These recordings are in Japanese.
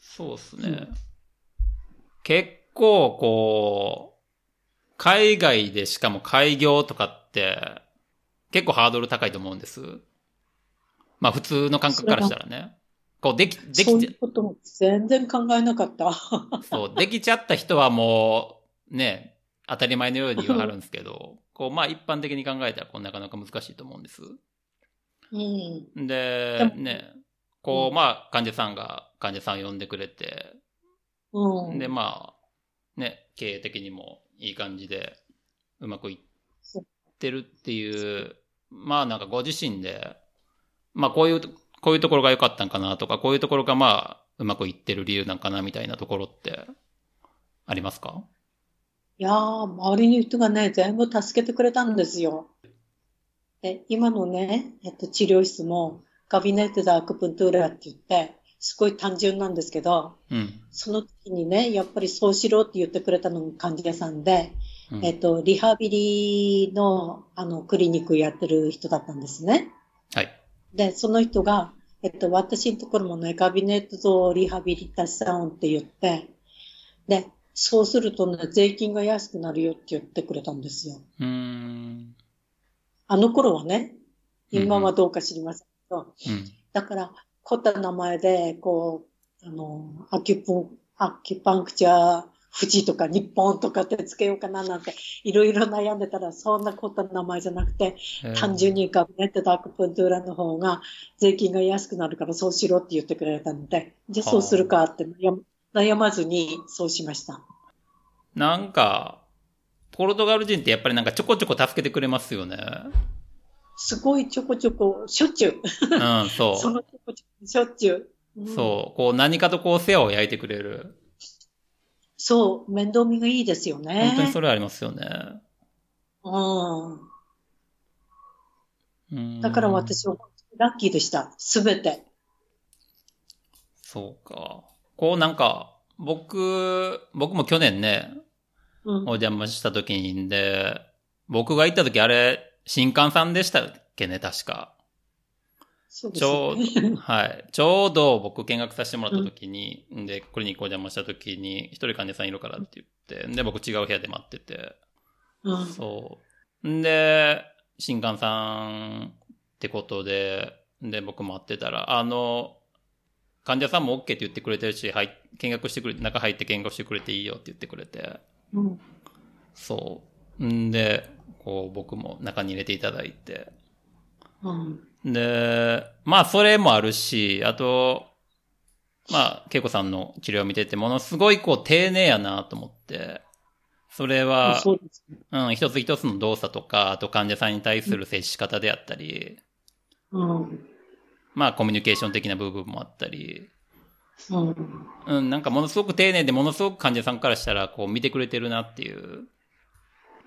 そうですね。結構、こう、海外でしかも開業とかって、結構ハードル高いと思うんです。まあ普通の感覚からしたらね。こう、でき、でそうきちいうことも全然考えなかった。ゃ、そう、できちゃった人はもう、ね、当たり前のように言わはるんですけど、こう、まあ一般的に考えたら、こう、なかなか難しいと思うんです。うん。でで、もね、こう、うんまあ、患者さんが患者さんを呼んでくれて、うん。で、まあ、ね、経営的にもいい感じでうまくいってるっていう、まあなんかご自身で、まあこういう、こういうところが良かったんかなとか、こういうところがまあうまくいってる理由なんかなみたいなところってありますか？いやー、周りの人がね、全部助けてくれたんですよ。で、今のね、えっと、治療室も、ガビネットでアクプントゥーラって言って、すごい単純なんですけど、うん。その時にね、やっぱりそうしろって言ってくれたのが患者さんで、うんえっと、リハビリの、あの、クリニックやってる人だったんですね。はい。で、その人が、えっと、私のところもね、ガビネットとリハビリタションって言って、で、そうするとね、税金が安くなるよって言ってくれたんですよ。うーん。あの頃はね、今はどうか知りませんけど、うん。だから、凝った名前で、こう、あの、アキュポン、アキュパンクチャー、富士とか日本とかってつけようかななんて、いろいろ悩んでたら、そんな凝った名前じゃなくて、単純にガビネットとアクプントゥーラの方が税金が安くなるからそうしろって言ってくれたので、じゃあそうするかって悩まずにそうしました。なんか、ポルトガル人ってやっぱりなんかちょこちょこ助けてくれますよね。すごいちょこちょこ、しょっちゅう。うん、そ。そうのちょこちょこ、しょっちゅう。うんそう。こう何かとこう世話を焼いてくれる。そう、面倒見がいいですよね。本当にそれありますよね。うん。うんだから私はラッキーでした。すべて。そうか。こうなんか、僕、僕も去年ね、うんお。邪魔した時にで、僕が行った時あれ、新刊さんでしたっけね、確か。そうですちょ。うど、はい。ちょうど僕見学させてもらった時に、で、クリニックお邪魔した時に、一人患者さんいるからって言って、で、僕違う部屋で待ってて、うん。そう。んで、新刊さんってことで、で、僕待ってたら、あの、患者さんも OK って言ってくれてるし、はい、見学してくれて、中入って見学してくれていいよって言ってくれて、うん。そう。んで、こう、僕も中に入れていただいて、うん。で、まあ、それもあるし、あと、まあ、恵子さんの治療を見てて、ものすごいこう、丁寧やなと思って、それは、そうね。うん、一つ一つの動作とか、あと患者さんに対する接し方であったり、うん。まあコミュニケーション的な部分もあったり、うん。うん、なんかものすごく丁寧でものすごく患者さんからしたらこう見てくれてるなっていううん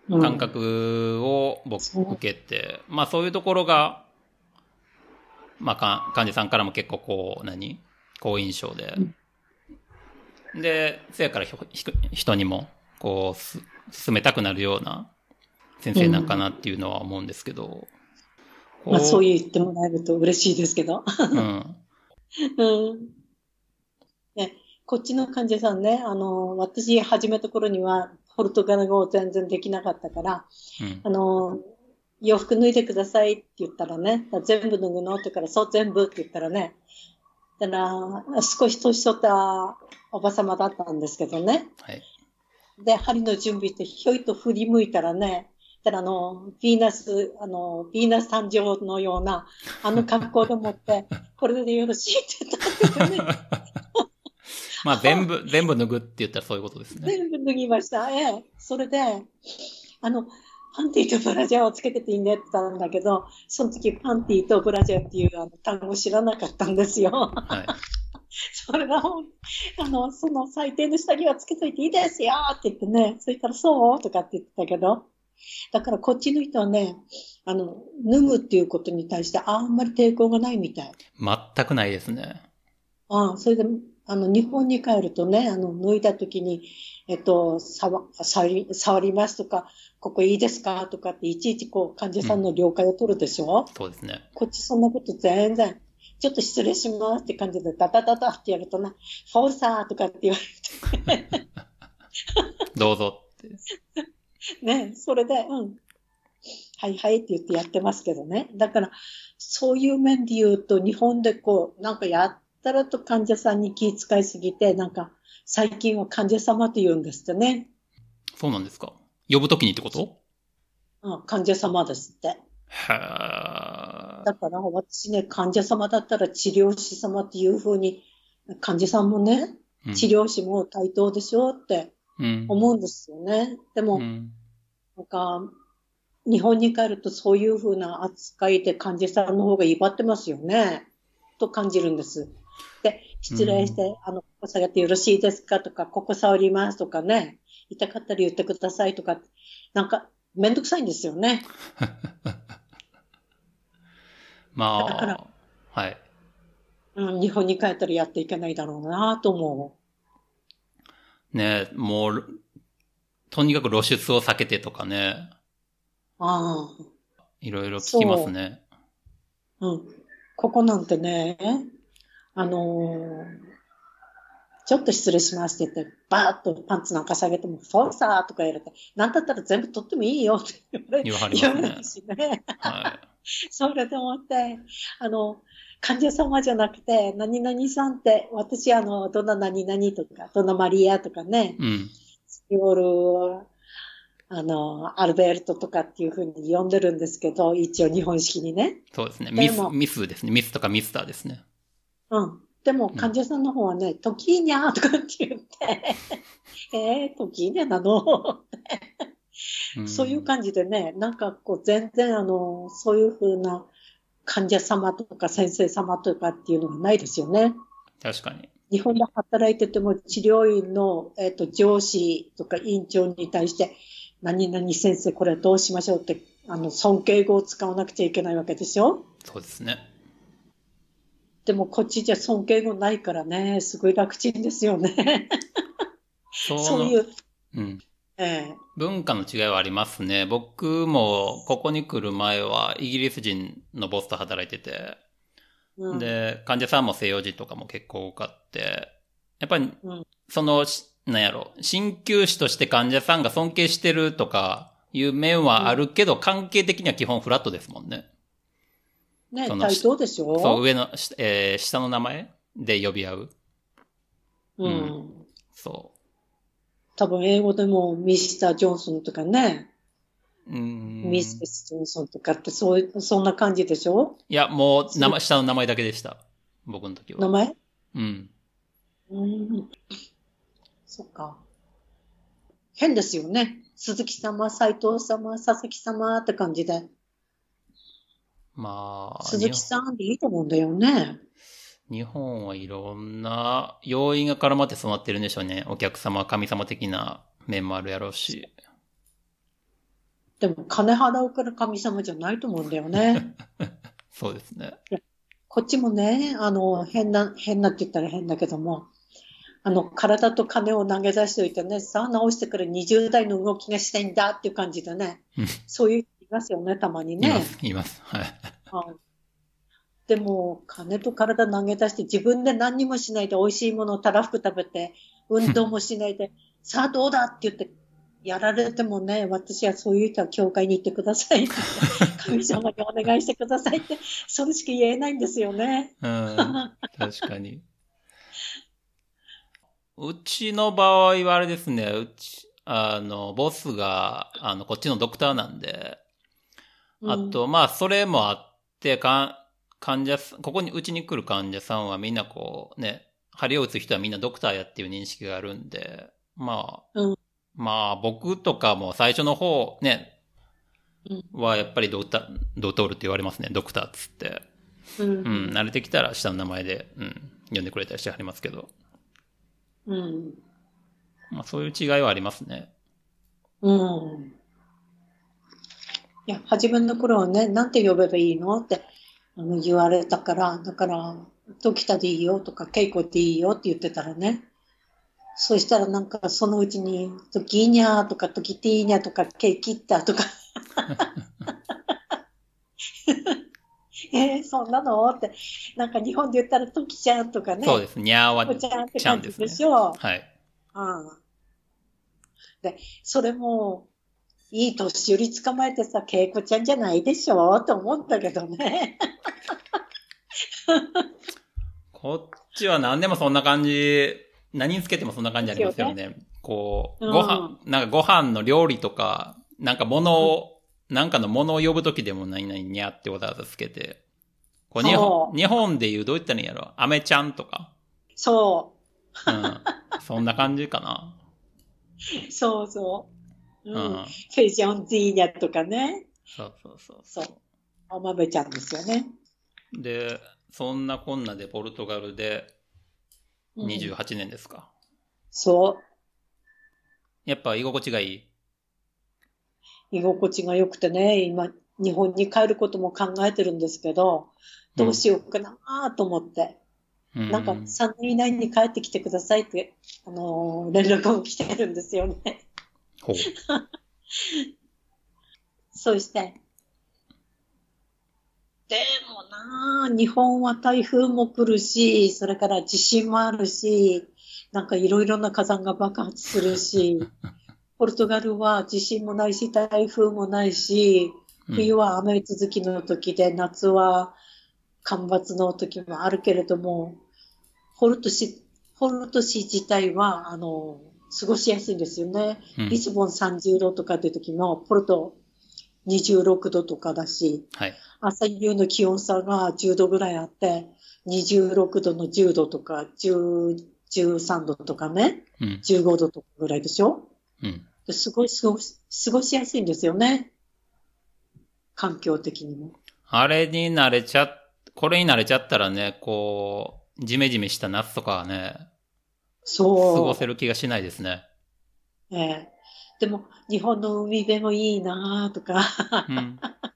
感覚を僕受けて、まあそういうところが、まあか患者さんからも結構こう、何？好印象で。で、せやからひひ人にもこうす進めたくなるような先生なんかなっていうのは思うんですけど。まあそういう。言ってもらえると嬉しいですけど。うん。うん。ね、こっちの患者さんね、あの、私始めた頃には、ポルトガル語を全然できなかったから、うんあの、洋服脱いでくださいって言ったらね、全部脱ぐの？って言うから、そう、全部って言ったらね、だから、少し年取ったおばさまだったんですけどね。はい。で、針の準備して、ひょいと振り向いたらね、だからあの、ヴィーナス、あの、ヴィーナス誕生のような、あの格好でもって、これでよろしいって言ったんですよね。まあ全部、全部脱ぐって言ったらそういうことですね。全部脱ぎました。ええ。それで、あの、パンティーとブラジャーをつけてていいねって言ったんだけど、その時パンティーとブラジャーっていうあの単語知らなかったんですよ。はい。それがほん、あの、その最低の下着はつけといていいですよって言ってね、それからそうとかって言ってたけど、だからこっちの人はね、あの、脱ぐっていうことに対してあんまり抵抗がないみたい。全くないですね。ああ、それで、あの、日本に帰るとね、あの、脱いだ時に、えっと、触、触り、触りますとか、ここいいですか？とかって、いちいちこう、患者さんの了解を取るでしょ、そうですね。こっちそんなこと全然、ちょっと失礼しますって感じで、ダダダダってやるとな、フォーサーとかって言われて。どうぞって。ね、それで、うん。はいはいって言ってやってますけどね。だから、そういう面で言うと、日本でこう、なんかやったらと患者さんに気遣いすぎて、なんか、最近は患者様と言うんですってね。そうなんですか？呼ぶときにってこと？うん、患者様ですって。だから私ね、患者様だったら治療師様っていうふうに、患者さんもね、うん治療師も対等でしょってうん。思うんですよね。でも、うんなんか、日本に帰るとそういうふうな扱いで患者さんの方が威張ってますよね。と感じるんです。で、失礼して、あの、ここ触ってよろしいですかとか、ここ触りますとかね、痛かったら言ってくださいとか、なんか、めんどくさいんですよね。まだからあ、はい。うん、日本に帰ったらやっていけないだろうなと思ねもう、とにかく露出を避けてとかね、う。ああ。いろいろ聞きますね。うん。ここなんてね、あのーちょっと失礼しますって言って、バーッとパンツなんか下げても、フォーサーとか言われて、なんだったら全部取ってもいいよって言われ言われるしね。は それで思って、あの、患者様じゃなくて、何々さんって、私、あの、どんな何々とか、どんなマリアとかねい。、うん。スピオール、あの、アルベルトとかっていうふうに呼んでるんですけど、一応日本式にね。そうですね。でミス、もミスですね。ミスとかミスターですね。うん。でも、患者さんの方はね、トキーニャーとかって言って、えー、トキーニャなの、うんそういう感じでね、なんかこう、全然あの、そういうふうな患者様とか先生様とかっていうのがないですよね。確かに。日本で働いてても治療院の、えっと上司とか院長に対して、何々先生これどうしましょうって、あの、尊敬語を使わなくちゃいけないわけでしょそうですね。でもこっちじゃ尊敬語ないからね、すごい楽ちんですよね。そそういう、うん。ええ文化の違いはありますね。僕もここに来る前はイギリス人のボスと働いてて、うん、で、患者さんも西洋人とかも結構多かって、やっぱりうん、その、しなんやろ、鍼灸師として患者さんが尊敬してるとかいう面はあるけど、関係的には基本フラットですもんね。ね、その対等でしょ？そう、上の、しえー下の名前で呼び合う。う。うんそ多分英語でもミスター・ジョンソンとかね、う。うん。ミス・ジョンソンとかってそういう、そんな感じでしょ？いや、もう、名前、下の名前だけでした。僕の時は。名前？うん。うん。そっか。変ですよね。鈴木様、斉藤様、佐々木様って感じで。まあ、鈴木さんでいいと思うんだよね。日本はいろんな要因が絡まってそうなってるんでしょうね。お客様、神様的な面もあるやろうし。でも金払うから神様じゃないと思うんだよね。そうですね。こっちもね、あの、変な、変なって言ったら変だけども、あの、体と金を投げ出しておいてね、さあ直してから20代の動きがしたいんだっていう感じでねうん、そういうますよね、たまにね。います、います。はい。はいでも、金と体投げ出して自分で何にもしないで美味しいものをたらふく食べて、運動もしないで、さあどうだって言って、やられてもね、私はそういう人は教会に行ってくださいって、神様にお願いしてくださいって、それしか言えないんですよね。うん。確かに。うちの場合はあれですね、うち、あの、ボスが、あの、こっちのドクターなんで、あと、まあ、それもあって、か患者さん、ここに、うちに来る患者さんはみんなこう、ね、針を打つ人はみんなドクターやっていう認識があるんで、まあ、うんまあ、僕とかも最初の方、ね、うんはやっぱりドクター、ドトールって言われますね、ドクターっつって。うん、うん、慣れてきたら下の名前で、うん、呼んでくれたりしてはりますけど、うん、まあそういう違いはありますね。うん。いや、初めの頃はね、なんて呼べばいいのってあの言われたから、だから、時田でいいよとか、稽古でいいよって言ってたらね、そしたらなんかそのうちに、トキーニャーとかトキティーニャとか、ケイキッターとか えー、そんなのって、なんか日本で言ったらトキちゃんとかね。そうです。にゃーはちゃんって感じですね。でしょ。はい。うん。で、それも、いい年寄り捕まえてさ、恵子ちゃんじゃないでしょ？と思ったけどね。こっちは何でもそんな感じ、何につけてもそんな感じありますよね。こう、うんご飯、なんかご飯の料理とか、なんか物を、なんかの物を呼ぶときでも何々にゃってわざわざつけて。こう日本、日本で言う、どう言ったらいいんやろ？アメちゃんとか。そうん。そんな感じかな。う、そうそう。うん。うん。フェジョンディーニャとかね。そうそうそうそう。お豆ちゃんですよね。で、そんなこんなでポルトガルでうん28年ですか。そう。やっぱ居心地がいい？居心地が良くてね、今、日本に帰ることも考えてるんですけど、どうしようかなと思って。うんなんか、3年以内に帰ってきてくださいって、あのー連絡が来てるんですよね。ほう。そして、でもなあ日本は台風も来るし、それから地震もあるし、なんかいろいろな火山が爆発するし、ポルトガルは地震もないし、台風もないし、冬は雨続きの時で、夏は干ばつの時もあるけれども、ポルト市、ポルト市自体は、あの、過ごしやすいんですよね。うんリスボン30度とかって時も、ポルト26度とかだし、はい。朝夕の気温差が10度ぐらいあって、26度の10度とか、10 13度とかね、うん。15度とかぐらいでしょ？うん。ですごい過ごし、過ごしやすいんですよね。環境的にも。あれに慣れちゃ、これに慣れちゃったらね、こう、ジメジメした夏とかはね、過そう。ごせる気がしないですね。ええでも、日本の海辺もいいなとか、うん。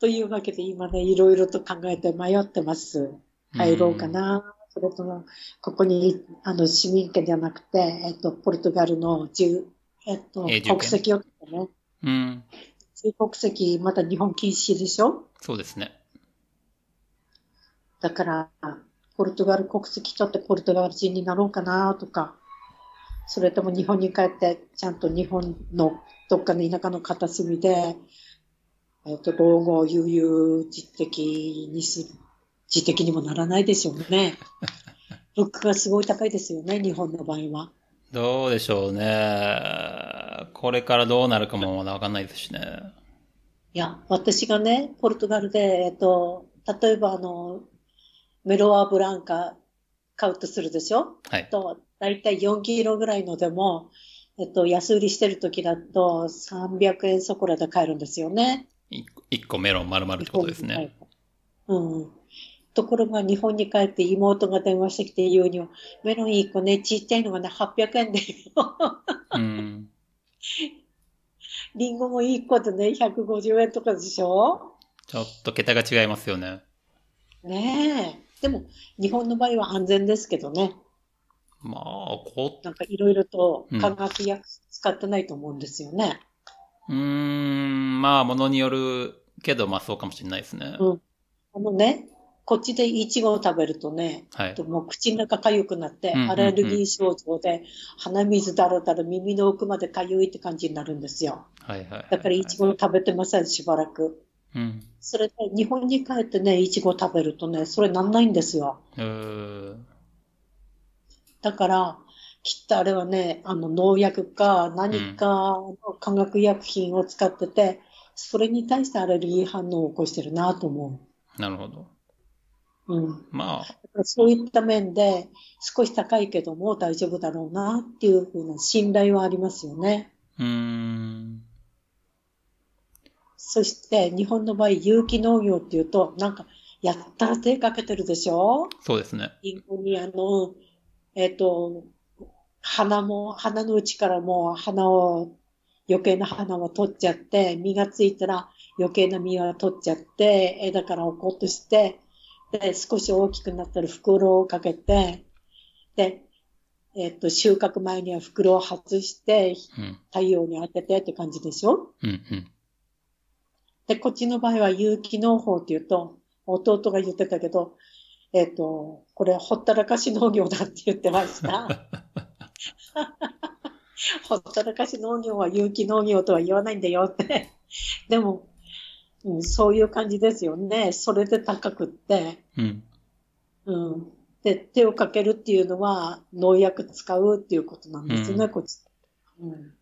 というわけで今ね、いろいろと考えて迷ってます。入ろうかな、それとも、ここに、あの、市民権じゃなくて、えっと、ポルトガルの住、えっと、国籍を取ってね。うん。うん。中国籍、まだ日本禁止でしょ？そうですね。だから、ポルトガル国籍取ってポルトガル人になろうかなとか、それとも日本に帰って、ちゃんと日本のどっかの田舎の片隅で、えっと、老後を悠々自適にす、自適にもならないでしょうね。物価がすごい高いですよね、日本の場合は。どうでしょうね。これからどうなるかもまだわかんないですしね。いや、私がね、ポルトガルで、えっと、例えばあの、メロアブランカ買うとするでしょ？はい。と、だいたい4キロぐらいのでも、えっと、安売りしてる時だと300円そこらで買えるんですよね。い一個メロン丸々ってことですね。うん。ところが日本に帰って妹が電話してきて言うには、メロン1個ね、ちっちゃいのがね、800円で、うん。リンゴも1個でね、150円とかでしょ？ちょっと桁が違いますよね。ねえ。でも、日本の場合は安全ですけどね。まあ、こなんかいろいろと化学薬使ってないと思うんですよね。う、うーん、まあ、ものによるけど、まあそうかもしれないですね。うんあのね、こっちでイチゴを食べるとね、はい。もう口の中かゆくなって、アレルギー症状で、鼻水だらだら耳の奥までかゆいって感じになるんですよ。はいはいはい。だからイチゴを食べてません、しばらく。うん。それで、日本に帰ってね、イチゴを食べるとね、それなんないんですよ。だから、きっとあれはね、あの農薬か何かの化学薬品を使ってて、それに対してアレルギー反応を起こしてるなと思なるほど。う。うん。まあ、そういった面で、少し高いけども大丈夫だろうなっていうふうな信頼はありますよね。うーん。そして、日本の場合、有機農業っていうと、なんか、やったら手かけてるでしょ？そうですね。リンゴにあの、えっ、と、花も、花の内からもう花を、余計な花を取っちゃって、実がついたら余計な実は取っちゃって、枝から落っことして、で、少し大きくなったら袋をかけて、で、えっ、と、収穫前には袋を外して、うん。太陽に当ててって感じでしょ？うんうん。で、こっちの場合は有機農法って言うと、弟が言ってたけど、えっ、と、これほったらかし農業だって言ってました。ほったらかし農業は有機農業とは言わないんだよって。でも、うん、そういう感じですよね。それで高くって。うん。うん。で、手をかけるっていうのは農薬使うっていうことなんですよね、うんこっち。うん。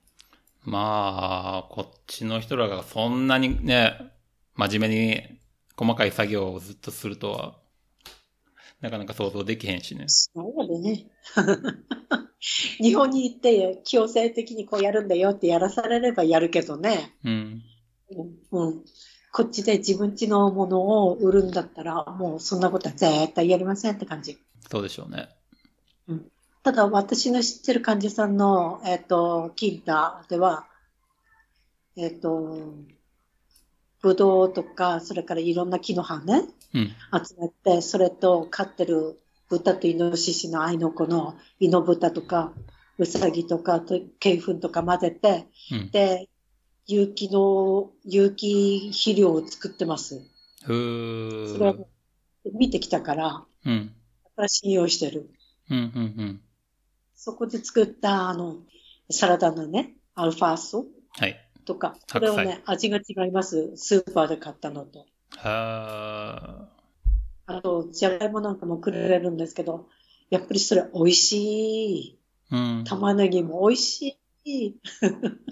まあ、こっちの人らがそんなにね、真面目に細かい作業をずっとするとは、なかなか想像できへんしね。そうだね。日本に行って強制的にこうやるんだよってやらされればやるけどね。うん。うん。うんこっちで自分家のものを売るんだったら、もうそんなことは絶対やりませんって感じ。そうでしょうね。ただ私の知ってる患者さんの、えっ、と、キンタでは、えっ、と、ブドウとか、それからいろんな木の葉ね、うん。集めて、それと飼ってる豚とイノシシの愛の子のイノブタとか、ウサギとか、と鶏粉とか混ぜて、うん。で、有機の、有機肥料を作ってます。ふそれはー。見てきたから、うん。だから信用してる。うん、うん、そこで作った、あの、サラダのね、アルファーソ？はい。とか、それをね、味が違います。スーパーで買ったのと。はあと、じゃがいもなんかもくれるんですけど、やっぱりそれ美味しい。ー。うん。玉ねぎも美味しい。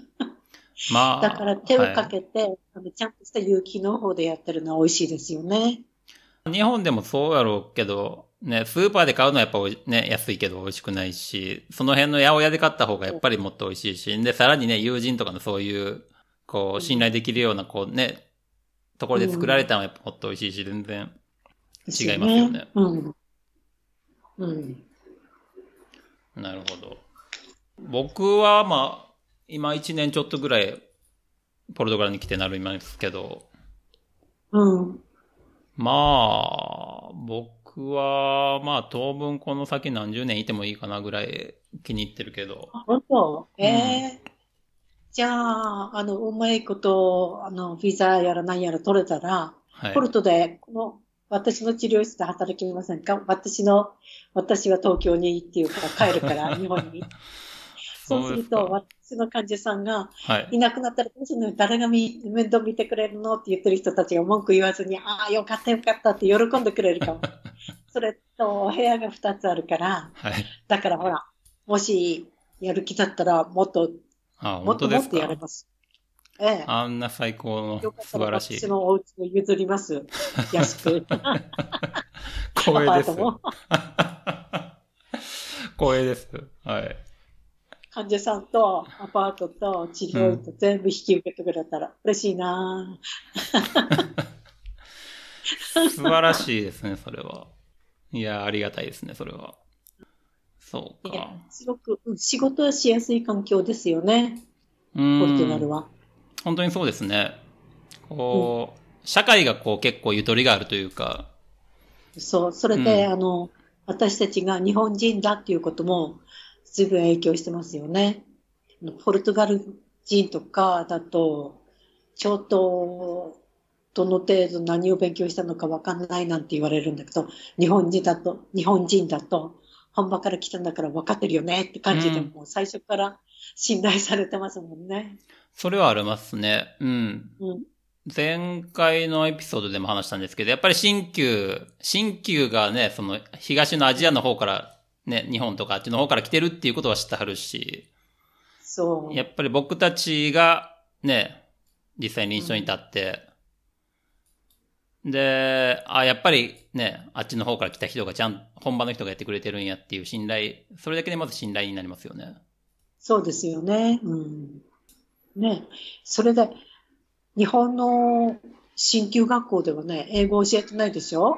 まあ。だから手をかはけて、あのちゃんとした有機農法でやってるのは美味しいですよね。い日本でもそうやろうけど、ね、スーパーで買うのはやっぱね、安いけど美味しくないし、その辺の八百屋で買った方がやっぱりもっと美味しいし、で、さらにね、友人とかのそういう、こう、信頼できるような、こうね、ところで作られたのはやっぱもっと美味しいし、全然。違いますよねうん。うん。なるほど。僕はまあ、今1年ちょっとぐらい、ポルトガルに来てなる今ですけど、うん。まあ、僕は、まあ当分この先何十年いてもいいかなぐらい気に入ってるけど、あ本当？ええじゃあ、あの、うまいこと、あの、ビザやら何やら取れたら、はいポ。ルトで、この、私の治療室で働きませんか？私の、私は東京にっていうか帰るから、日本に。そうすると、私の患者さんがはい。いなくなったらどうするの誰がみ面倒見てくれるの？って言ってる人たちが文句言わずに、ああ、よかったよかったって喜んでくれるかも。それと、部屋が2つあるから、はい。だからほら、もしやる気だったら、もっと、あ、もっともっとやれかます。ええ。あんな最高の素晴らしい私。のお家を譲ります。安く。光栄です。光栄です。はい。患者さんとアパートと治療費と全部引き受けてくれたら嬉しいな素晴らしいですね、それは。いや、ありがたいですね、それは。そうか。すごくうん仕事はしやすい環境ですよね、うポルトガルん。は。本当にそうですね。こう、社会がこう結構ゆとりがあるというか、そう、それで、うんあの、私たちが日本人だっていうことも随分影響してますよね。ポルトガル人とかだと、ちょっと、どの程度何を勉強したのかわかんないなんて言われるんだけど、日本人だと、日本人だと、本場から来たんだから分かってるよねって感じで、うんもう最初から信頼されてますもんね。それはありますね。うん。うん。前回のエピソードでも話したんですけど、やっぱり新旧、新旧がね、その東のアジアの方から、ね、日本とかあっちの方から来てるっていうことは知ってはるし、そう。やっぱり僕たちがね、実際に臨床に立って、で、あ、やっぱりね、あっちの方から来た人がちゃん、本場の人がやってくれてるんやっていう信頼、それだけでまず信頼になりますよね。そうですよね。うん。ね。それで、日本の進級学校ではね、英語教えてないでしょ？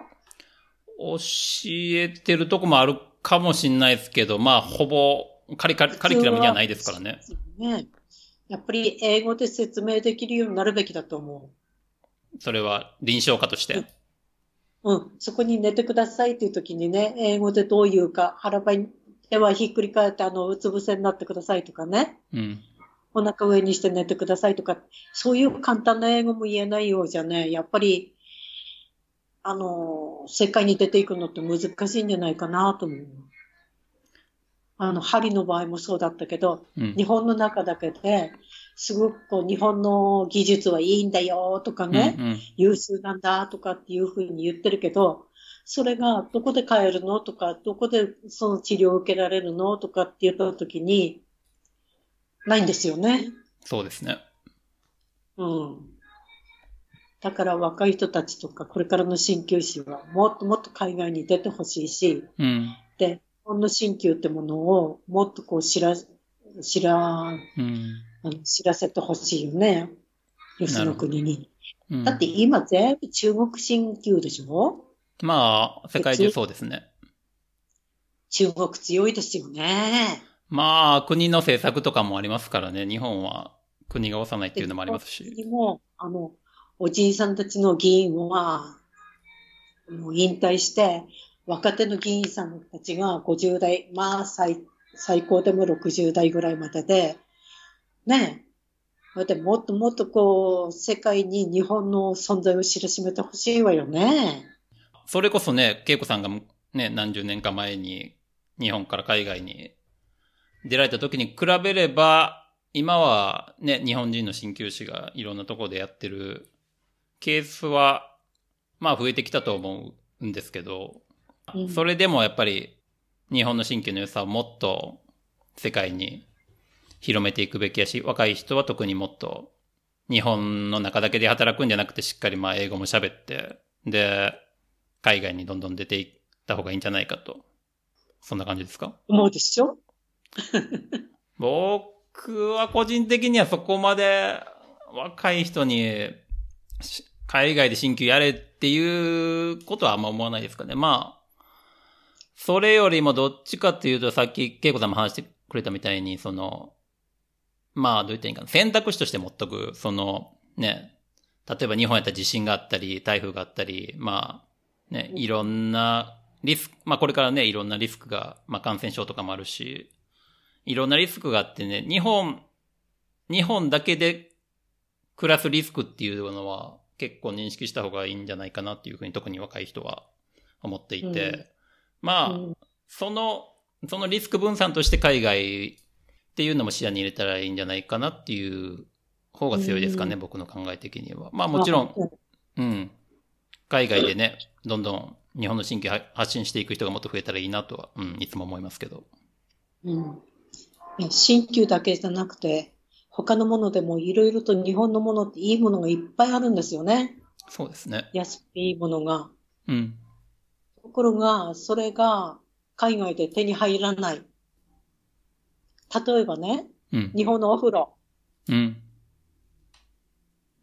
教えてるとこもあるかもしんないですけど、まあ、ほぼ、カリカリ、カリキュラムにはないですからね。ね。やっぱり英語で説明できるようになるべきだと思それは臨床家として。う。うん。そこに寝てくださいっていう時にね、英語でどう言うか、腹ばいではひっくり返って、あの、うつ伏せになってくださいとかね。うん。お腹上にして寝てくださいとか、そういう簡単な英語も言えないようじゃね、やっぱり、あの、世界に出ていくのって難しいんじゃないかなと思う。あの、針の場合もそうだったけど、うん日本の中だけで、すごくこう、日本の技術はいいんだよとかね、うんうん優秀なんだとかっていうふうに言ってるけど、それがどこで買えるのとか、どこでその治療を受けられるのとかって言った時に、ないんですよね。そうですね。うん。だから若い人たちとか、これからの鍼灸師はもっともっと海外に出てほしいし、うん。で、日本の鍼灸ってものをもっとこう知ら、知ら、うん。あの知らせてほしいよね。よその国に。うんだって今全部中国鍼灸でしょ？まあ、世界中そうですね。中国強いですよね。まあ、国の政策とかもありますからね。日本は国が押さないっていうのもありますし。でも、あの、おじいさんたちの議員は、もう引退して、若手の議員さんたちが50代、まあ最、最高でも60代ぐらいまでで、ねえ。だってもっともっとこう、世界に日本の存在を知らしめてほしいわよね。それこそね、恵子さんがね、何十年か前に日本から海外に出られた時に比べれば、今はね、日本人の鍼灸師がいろんなところでやってるケースは、まあ増えてきたと思うんですけど、うんそれでもやっぱり日本の鍼灸の良さをもっと世界に広めていくべきやし、若い人は特にもっと日本の中だけで働くんじゃなくてしっかりまあ英語も喋って、で、海外にどんどん出ていった方がいいんじゃないかと。そんな感じですか？思うでしょ？僕は個人的にはそこまで若い人にし海外で新旧やれっていうことはあんま思わないですかね。まあ、それよりもどっちかっていうとさっき恵子さんも話してくれたみたいに、その、まあどう言ったらいいかな。選択肢として持っとく、そのね、例えば日本やったら地震があったり、台風があったり、まあね、いろんなリスク、まあこれからね、いろんなリスクが、まあ感染症とかもあるし、いろんなリスクがあってね、日本、日本だけで暮らすリスクっていうのは結構認識した方がいいんじゃないかなっていうふうに特に若い人は思っていて、うん。まあ、うん。その、そのリスク分散として海外っていうのも視野に入れたらいいんじゃないかなっていう方が強いですかね、うん僕の考え的には。まあもちろん、うん。海外でね、どんどん日本の新規発信していく人がもっと増えたらいいなとは、うん、いつも思いますけど。うん。ね鍼灸だけじゃなくて、他のものでもいろいろと日本のものっていいものがいっぱいあるんですよね。そうですね。安くていいものが。うん。ところが、それが海外で手に入らない。例えばね、うん。日本のお風呂。うん。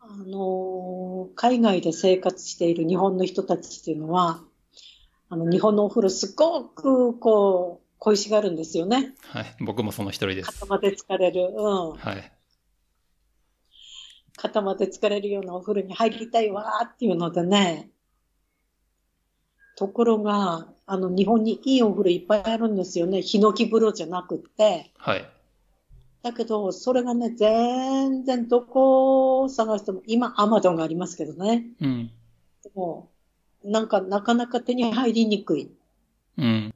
あのー海外で生活している日本の人たちっていうのは、あの、日本のお風呂すごく、こう、恋しがるんですよね。はい。僕もその一人です肩。まで疲れる。うん。はい。肩まで疲れるようなお風呂に入りたいわーっていうのでね。ところが、あの、日本にいいお風呂いっぱいあるんですよね。ヒノキ風呂じゃなくって。はい。だけど、それがね、全然どこを探しても、今、アマゾンがありますけどね。うん。でも、なんか、なかなか手に入りにくい。うん。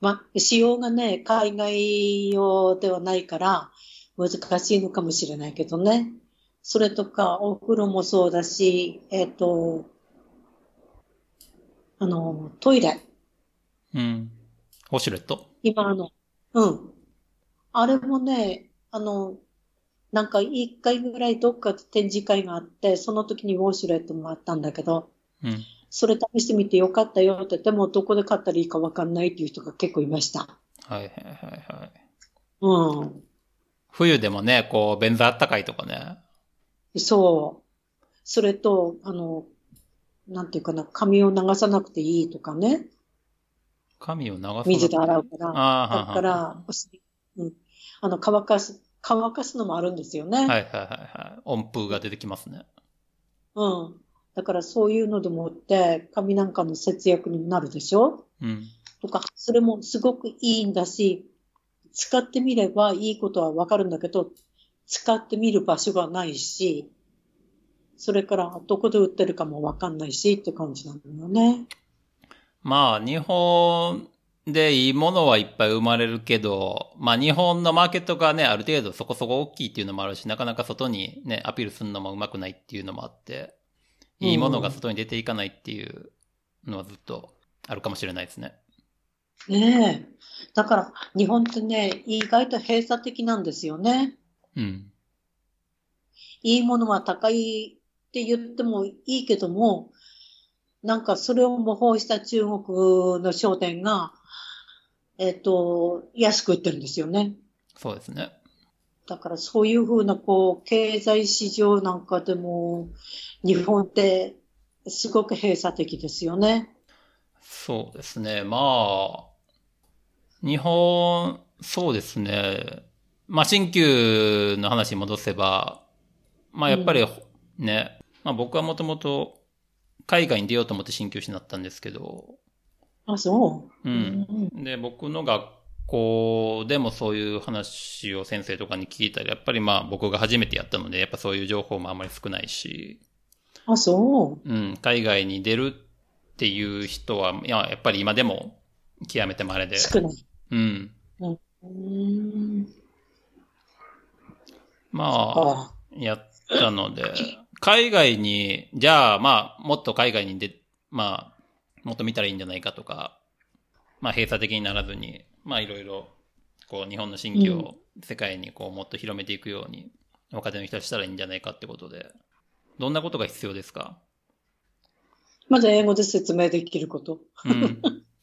まあ、仕様がね、海外用ではないから、難しいのかもしれないけどね。それとか、お風呂もそうだし、えっ、と、あの、トイレ。うん。ウォシュレット今、あの、うん。あれもね、あの、なんか一回ぐらいどっかで展示会があって、その時にウォシュレットもあったんだけど、うん。それ試してみてよかったよって、でもどこで買ったらいいかわかんないっていう人が結構いました。はいはいはいはい。うん。冬でもね、こう、便座あったかいとかね。そう。それと、あの、なんていうかな、髪を流さなくていいとかね。髪を流す水で洗うから。ああ、はだから、うん。あの、乾かす、乾かすのもあるんですよね。はいはいはいはい。温風が出てきますね。うん。だからそういうのでもって、髪なんかの節約になるでしょうん。とか、それもすごくいいんだし、使ってみればいいことはわかるんだけど、使ってみる場所がないし、それからどこで売ってるかもわかんないしって感じなんだよね。まあ、日本でいいものはいっぱい生まれるけど、まあ日本のマーケットがね、ある程度そこそこ大きいっていうのもあるし、なかなか外にね、アピールするのもうまくないっていうのもあって、いいものが外に出ていかないっていうのはずっとあるかもしれないですね。ねえ。だから、日本ってね、意外と閉鎖的なんですよね。うん。いいものは高いって言ってもいいけども、なんかそれを模倣した中国の商店が、えっ、と、安く売ってるんですよね。そうですね。だからそういうふうな、こう、経済市場なんかでも、日本ってすごく閉鎖的ですよね。そうですね。まあ、日本、そうですね。まあ、新旧の話に戻せば、まあ、やっぱりね、まあ僕はもともと海外に出ようと思って新旧師になったんですけど、あ、そう。うん。で、僕の学校でもそういう話を先生とかに聞いたり、やっぱりまあ僕が初めてやったので、やっぱそういう情報もあんまり少ないし、あ、そう。うん、海外に出るっていう人は、いや、やっぱり今でも極めて稀で、少ない。うん。うーん。まあ、ああ。やったので、海外に、じゃあ、まあ、もっと海外に出、まあ、もっと見たらいいんじゃないかとか、まあ、閉鎖的にならずに、まあ、いろいろ、こう、日本の新規を世界にこう、もっと広めていくように、若手の人はしたらいいんじゃないかってことで、どんなことが必要ですか？まず英語で説明できること。うん。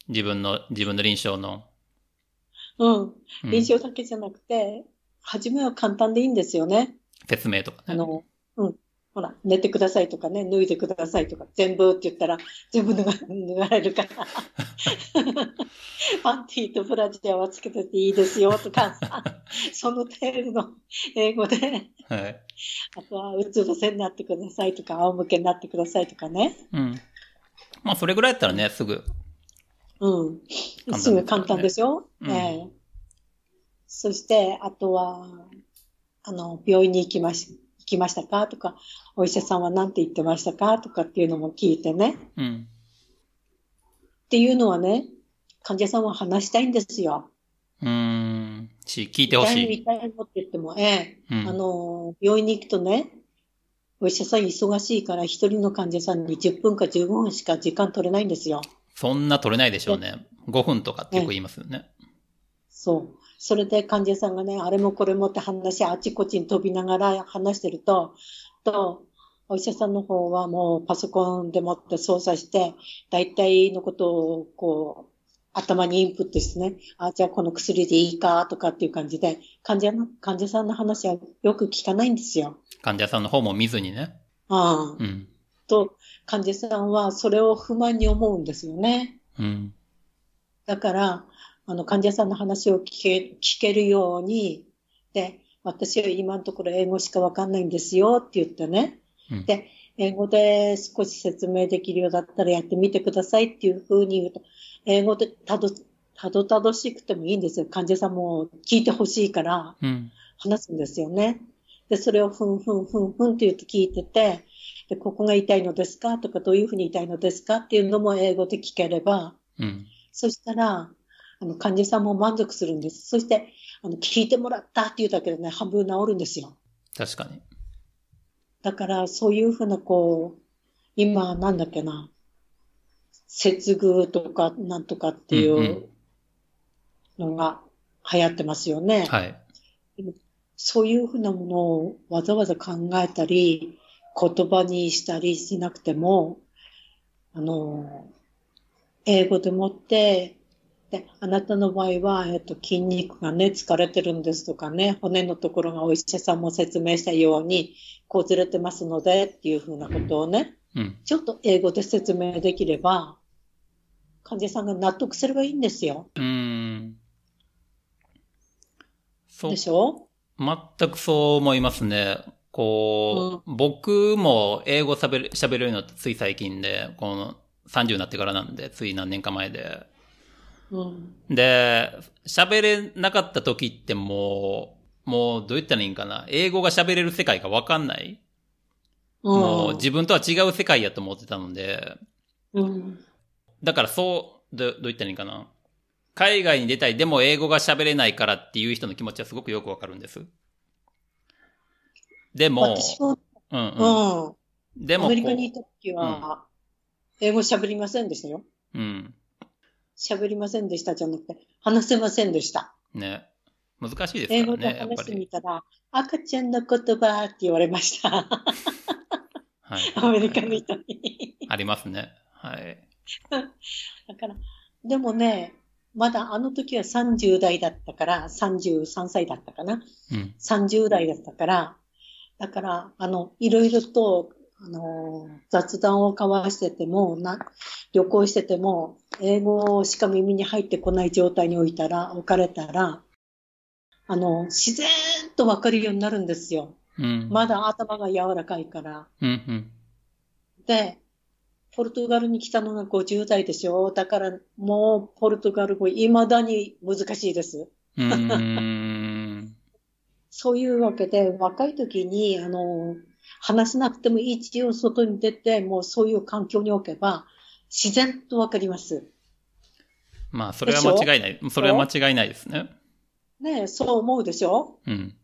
自分の、自分の臨床の。うん。うん臨床だけじゃなくて、初めは簡単でいいんですよね。説明とかね。あの、うん。ほら、寝てくださいとかね、脱いでくださいとか、全部って言ったら、全部脱が 脱がれるから。パンティーとブラジャーはつけてていいですよとかさ、その程度の英語で、はい。あとはうつ伏せになってくださいとか、仰向けになってくださいとかね。うん。まあ、それぐらいやったらね、すぐ。うん。すよねすぐ簡単ですよ。うんええそして、あとは、あの、病院に行きまし、行きましたか？とか、お医者さんは何て言ってましたか？とかっていうのも聞いてね。うん。っていうのはね、患者さんは話したいんですよ。うーん。し、聞いてほ痛いのしい。痛いのって言っても、ええうん。あの、病院に行くとね、お医者さん忙しいから一人の患者さんに10分か15分しか時間取れないんですよ。そんな取れないでしょうね。5分とかってよく言いますよね。そう。それで患者さんがね、あれもこれもって話、あちこちに飛びながら話してると、と、お医者さんの方はもうパソコンでもって操作して、大体のことをこう、頭にインプットしてね、あ、じゃあこの薬でいいかとかっていう感じで、患者の、患者さんの話はよく聞かないんですよ。患者さんの方も見ずにね。ああ。うん。と、患者さんはそれを不満に思うんですよね。うん。だから、あの、患者さんの話を聞け、聞けるように、で、私は今のところ英語しかわかんないんですよって言ってね。うんで、英語で少し説明できるようだったらやってみてくださいっていうふうに言うと、英語でたど、たどたどしくてもいいんですよ。患者さんも聞いてほしいからうん。話すんですよね。で、それをふんふんふんふんって言って聞いてて、で、ここが痛いのですか？とか、どういうふうに痛いのですか？っていうのも英語で聞ければ、うん。そしたら、あの、患者さんも満足するんです。そして、あの、聞いてもらったっていうだけでね、半分治るんですよ。確かに。だから、そういうふうな、こう、今、なんだっけな、接遇とか、なんとかっていんううんのが流行ってますよね。はい。そういうふうなものをわざわざ考えたり、言葉にしたりしなくても、あの、英語でもって、で、あなたの場合は、えっと、筋肉がね、疲れてるんですとかね、骨のところがお医者さんも説明したように、こうずれてますのでっていうふうなことをね、うん。ちょっと英語で説明できれば、患者さんが納得すればいいんですよ。うーん。そうで。しょ？全くそう思いますね。こう、僕も英語喋る、喋れるようになってつい最近で、この30になってからなんで、つい何年か前で。うん。で、喋れなかった時ってもう、もうどう言ったらいいんかな。英語が喋れる世界がわかんない。もう自分とは違う世界やと思ってたので、うん。だからそう、どどう言ったらいいんかな。海外に出たい、でも英語が喋れないからっていう人の気持ちはすごくよくわかるんです。でも、うんうん。うん。でもアメリカにいた時は、英語喋りませんでしたよ。うん。喋りませんでしたじゃなくて、話せませんでした。ね。難しいです英語で話してみり。たら、赤ちゃんの言葉って言われました。はい。アメリカの人に。ありますね。はい。だから、でもね、まだあの時は30代だったから、33歳だったかな。うん。30代だったから、だから、あの、いろいろと、あの、雑談を交わしてても、な、旅行してても、英語しか耳に入ってこない状態に置いたら、置かれたら、あの、自然とわかるようになるんですよ。うん。まだ頭が柔らかいから。うんうん。で、ポルトガルに来たのが50代でしょ？だからもうポルトガル語未だに難しいです。う。そういうわけで若い時にあの話せなくても一応外に出てもうそういう環境に置けば自然とわかります。まあ、それは間違いない。それは間違いないですね。ねえ、そう思うでしょ？うん。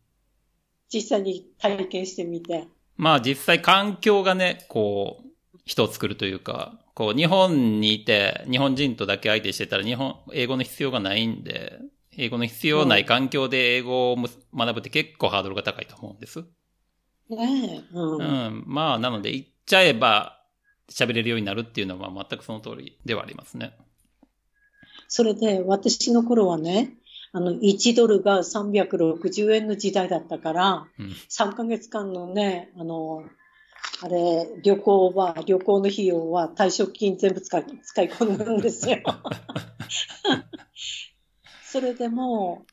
実際に体験してみて。まあ、実際環境がね、こう、人を作るというか、こう、日本にいて、日本人とだけ相手してたら、日本、英語の必要がないんで、英語の必要ない環境で英語をむ学ぶって結構ハードルが高いと思うんです。ねえ、うん。うん。まあ、なので、言っちゃえば、喋れるようになるっていうのは全くその通りではありますね。それで私の頃はね、あの、1ドルが360円の時代だったから、うん。3ヶ月間のね、あの、あれ、旅行は、旅行の費用は退職金全部使い、使い込むんですよ。それでも、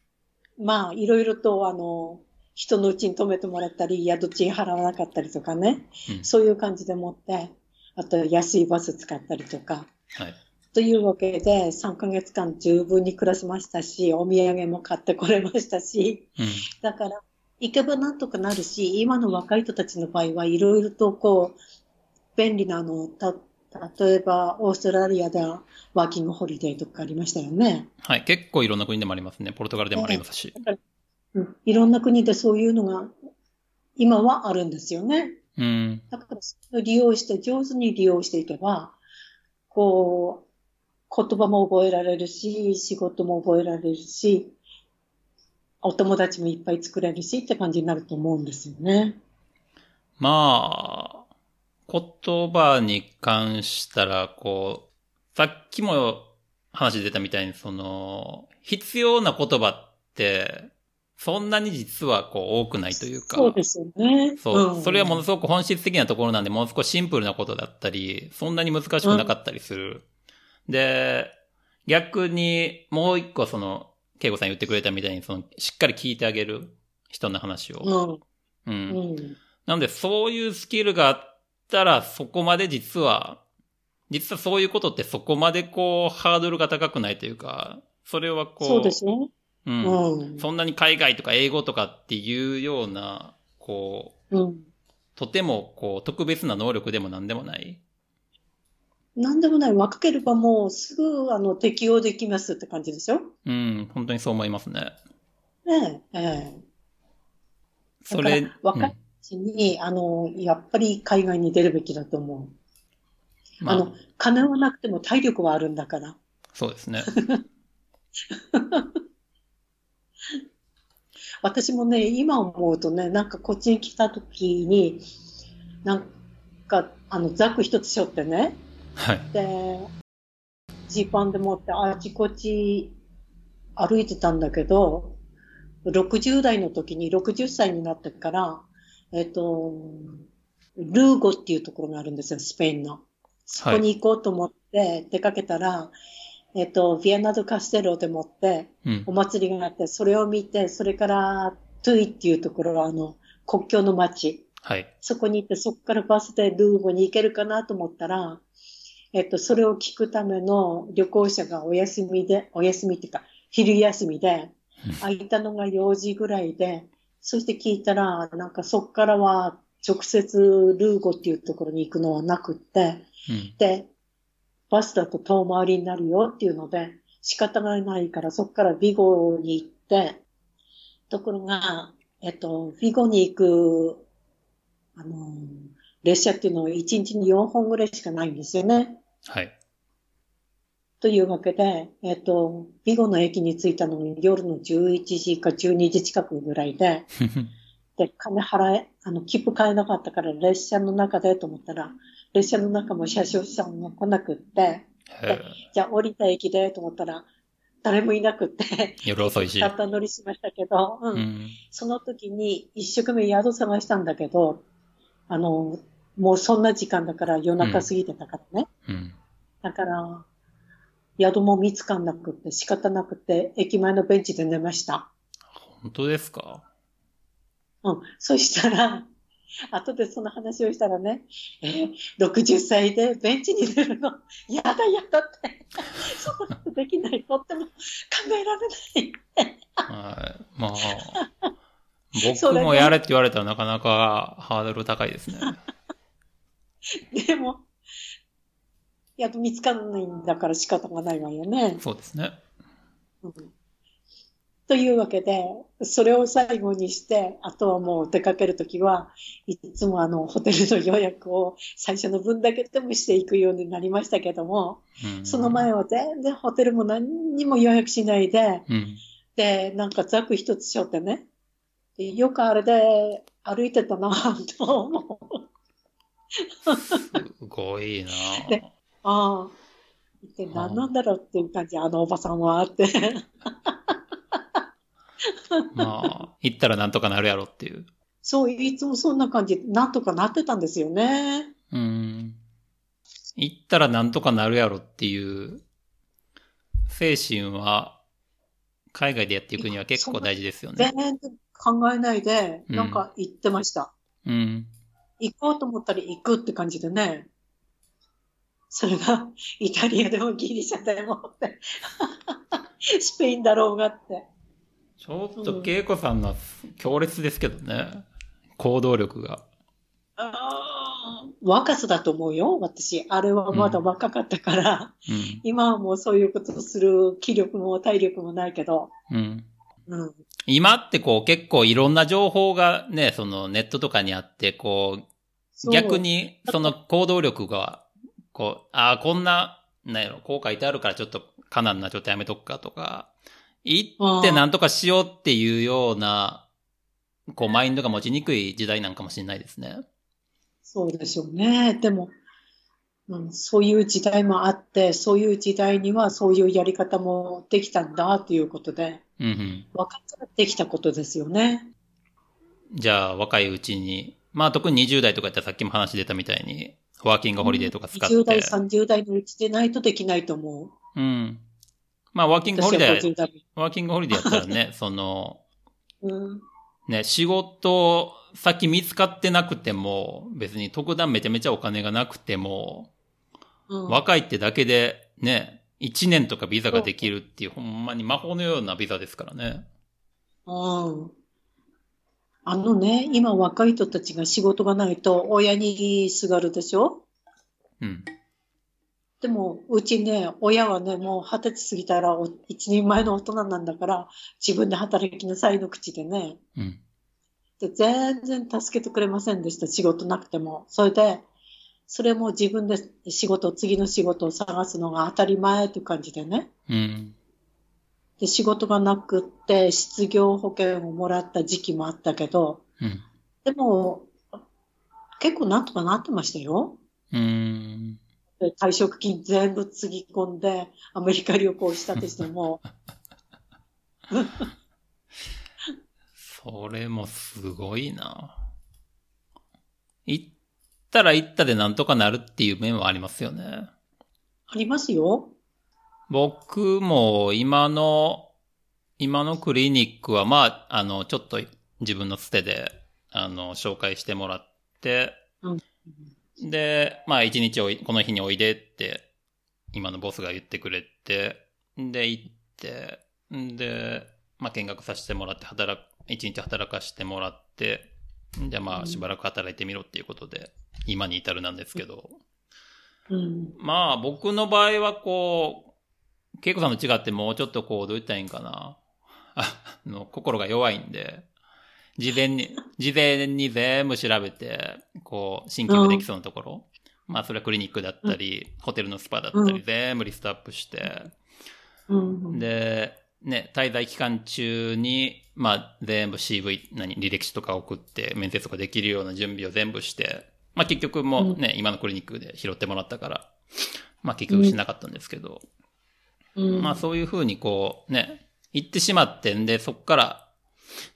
まあ、いろいろと、あの、人のうちに泊めてもらったり、宿賃払わなかったりとかね、うんそういう感じでもって、あと安いバス使ったりとか、はい。というわけで、3ヶ月間十分に暮らしましたし、お土産も買ってこれましたし、うん。だから、行けばなんとかなるし、今の若い人たちの場合はいろいろとこう、便利なの、た、例えば、オーストラリアではワーキングホリデーとかありましたよね。はい。結構いろんな国でもありますね。ポルトガルでもありますし。うん。いろんな国でそういうのが、今はあるんですよね。うん。だから、それを利用して、上手に利用していけば、こう、言葉も覚えられるし、仕事も覚えられるし、お友達もいっぱい作れるしって感じになると思うんですよね。まあ、言葉に関したら、こう、さっきも話出たみたいに、その、必要な言葉って、そんなに実はこう多くないというか。そうですよね。そう。んそれはものすごく本質的なところなんで、ものすごくシンプルなことだったり、そんなに難しくなかったりする。で、逆に、もう一個その、慶吾さん言ってくれたみたいに、その、しっかり聞いてあげる人の話を。うん。うん。うん。なので、そういうスキルがあったら、そこまで実は、実はそういうことってそこまでこう、ハードルが高くないというか、それはこう、そうですね。うん。うん。そんなに海外とか英語とかっていうような、こう、うん。とてもこう、特別な能力でも何でもない。なんでもない。若ければもうすぐあの適用できますって感じでしょ？うん、本当にそう思いますね。ねえ。ええ。それ、若いうちに、あの、やっぱり海外に出るべきだと思う。うん、まあ、あの、金はなくても体力はあるんだから。そうですね。私もね、今思うとね、なんかこっちに来た時に、なんか、あの、ザック一つ背負ってね、はい。で、ジーパンで持ってあちこち歩いてたんだけど、60代の時に60歳になってから、えっと、ルーゴっていうところがあるんですよ、スペインの。そこに行こうと思って出かけたら、えっと、ビアナド・カステロでもって、うんお。祭りがあって、それを見て、それから、トゥイっていうところは、あの、国境の街。はい。そこに行って、そこからバスでルーゴに行けるかなと思ったら、えっと、それを聞くための旅行者がお休みで、お休みっていうか、昼休みで、空いたのが4時ぐらいで、そして聞いたら、なんかそっからは直接ルーゴっていうところに行くのはなくって、うん、で、バスだと遠回りになるよっていうので、仕方がないからそっからビゴに行って、ところが、えっと、ビゴに行く、あの、列車っていうのは1日に4本ぐらいしかないんですよね。はい。というわけで、えっと、ビゴの駅に着いたのに夜の11時か12時近くぐらいで、で、金払え、あの、切符買えなかったから列車の中でと思ったら、列車の中も車掌さんが来なくって、じゃあ降りた駅でと思ったら、誰もいなくって夜遅いし。たった乗りしましたけど、うん。うん、その時に一生懸命宿探したんだけど、あの、もうそんな時間だから夜中過ぎてたからね。うん。だから、宿も見つかんなくて仕方なくて、駅前のベンチで寝ました。本当ですか？うん。そしたら、後でその話をしたらね、えー、60歳でベンチに寝るの、やだやだって、そんなことできない、とっても考えられない。はい。まあ、僕もやれって言われたらなかなかハードル高いですね。でも、やっと見つかんないんだから仕方がないわよね。そうですね。うん、というわけで、それを最後にして、あとはもう出かけるときは、いつもあの、ホテルの予約を最初の分だけでもしていくようになりましたけども、うん、その前は全然ホテルも何にも予約しないで、うん、で、なんかザク一つしよってね、よくあれで歩いてたなと思う。すごいな ああ。一体何なんだろうっていう感じ、あのおばさんはって。まあ、行ったらなんとかなるやろっていう。そう、いつもそんな感じ、なんとかなってたんですよね。うん。行ったらなんとかなるやろっていう精神は、海外でやっていくには結構大事ですよね。全然考えないで、なんか行ってました。うん。行こうと思ったら行くって感じでね。それがイタリアでもギリシャでもって、スペインだろうがって。ちょっと恵子さんの強烈ですけどね。行動力が。若さだと思うよ、私。あれはまだ若かったから、うん、今はもうそういうことをする気力も体力もないけど。うん。うん、今ってこう結構いろんな情報がね、そのネットとかにあって、こう、逆にその行動力がこう、ああ、こんな、なんやろ、こう書いてあるからちょっとカナンなちょっとやめとくかとか、行ってなんとかしようっていうような、こう、マインドが持ちにくい時代なんかもしれないですね。そうでしょうね。でも、うん、そういう時代もあって、そういう時代にはそういうやり方もできたんだということで、うんうん、分かってきたことですよね。じゃあ、若いうちに、まあ特に20代とかやったらさっきも話出たみたいに、ワーキングホリデーとか使って。20代、30代のうちでないとできないと思う。うん。まあ、ワーキングホリデー、ワーキングホリデーやったらね、その、うん、ね、仕事先見つかってなくても、別に特段めちゃめちゃお金がなくても、うん、若いってだけでね、1年とかビザができるっていう、ほんまに魔法のようなビザですからね。うん。あのね、今若い人たちが仕事がないと親にすがるでしょ？うん。でも、うちね、親はね、もう二十歳過ぎたら一人前の大人なんだから、自分で働きなさいの口でね。うん。で、全然助けてくれませんでした、仕事なくても。それで、それも自分で仕事、次の仕事を探すのが当たり前っていう感じでね。うん。で、仕事がなくって、失業保険をもらった時期もあったけど、うん、でも、結構なんとかなってましたよ。うん。退職金全部つぎ込んで、アメリカ旅行したとしても。それもすごいな。行ったら行ったでなんとかなるっていう面はありますよね。ありますよ。僕も今の、今のクリニックは、まあ、あの、ちょっと自分のつてで、あの、紹介してもらって、うん、で、まあ、一日おい、この日においでって今のボスが言ってくれて、で、行って、で、まあ、見学させてもらって、働く、一日働かせてもらって、じゃあまあ、しばらく働いてみろっていうことで、今に至るなんですけど、うん。まあ、僕の場合はこう、恵子さんと違ってもうちょっとこう、どう言ったらいいんかな。ああの、心が弱いんで、事前に、事前に全部調べて、こう、新規ができそうなところ。まあ、それはクリニックだったり、ホテルのスパだったり、うん全部リストアップして、うん。で、ね、滞在期間中に、まあ、全部 CV、何、履歴書とか送って、面接とかできるような準備を全部して、まあ結局もうね、今のクリニックで拾ってもらったから、まあ結局しなかったんですけど、うん。まあそういうふうにこう、ね、行ってしまってんで、そこから、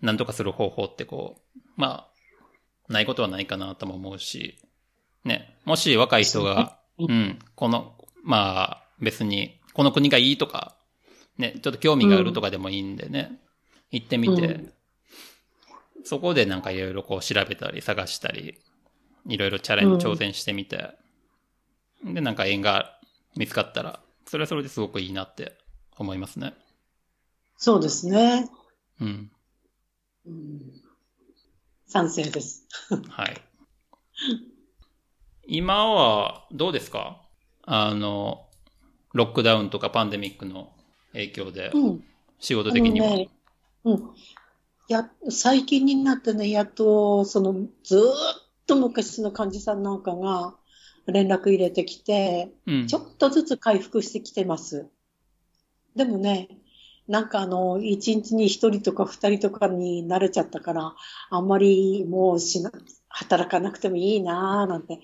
なんとかする方法ってこう、まあ、ないことはないかなとも思うし、ね、もし若い人が、そううん、この、まあ、別に、この国がいいとか、ね、ちょっと興味があるとかでもいいんでね、行ってみて、うんそこでなんかいろいろこう調べたり探したり、いろいろチャレンジ、うん挑戦してみて、で、なんか縁が見つかったら、それはそれですごくいいなって思いますね。そうですね。うん。うん。賛成です。はい。今はどうですか？あの、ロックダウンとかパンデミックの影響で、うん。仕事的には。ね、うん。や、最近になってね、やっと、その、ずーっと昔の患者さんなんかが連絡入れてきて、うんちょっとずつ回復してきてます。でもね、なんかあの、一日に一人とか二人とかに慣れちゃったから、あんまりもうしな、働かなくてもいいなぁなんて、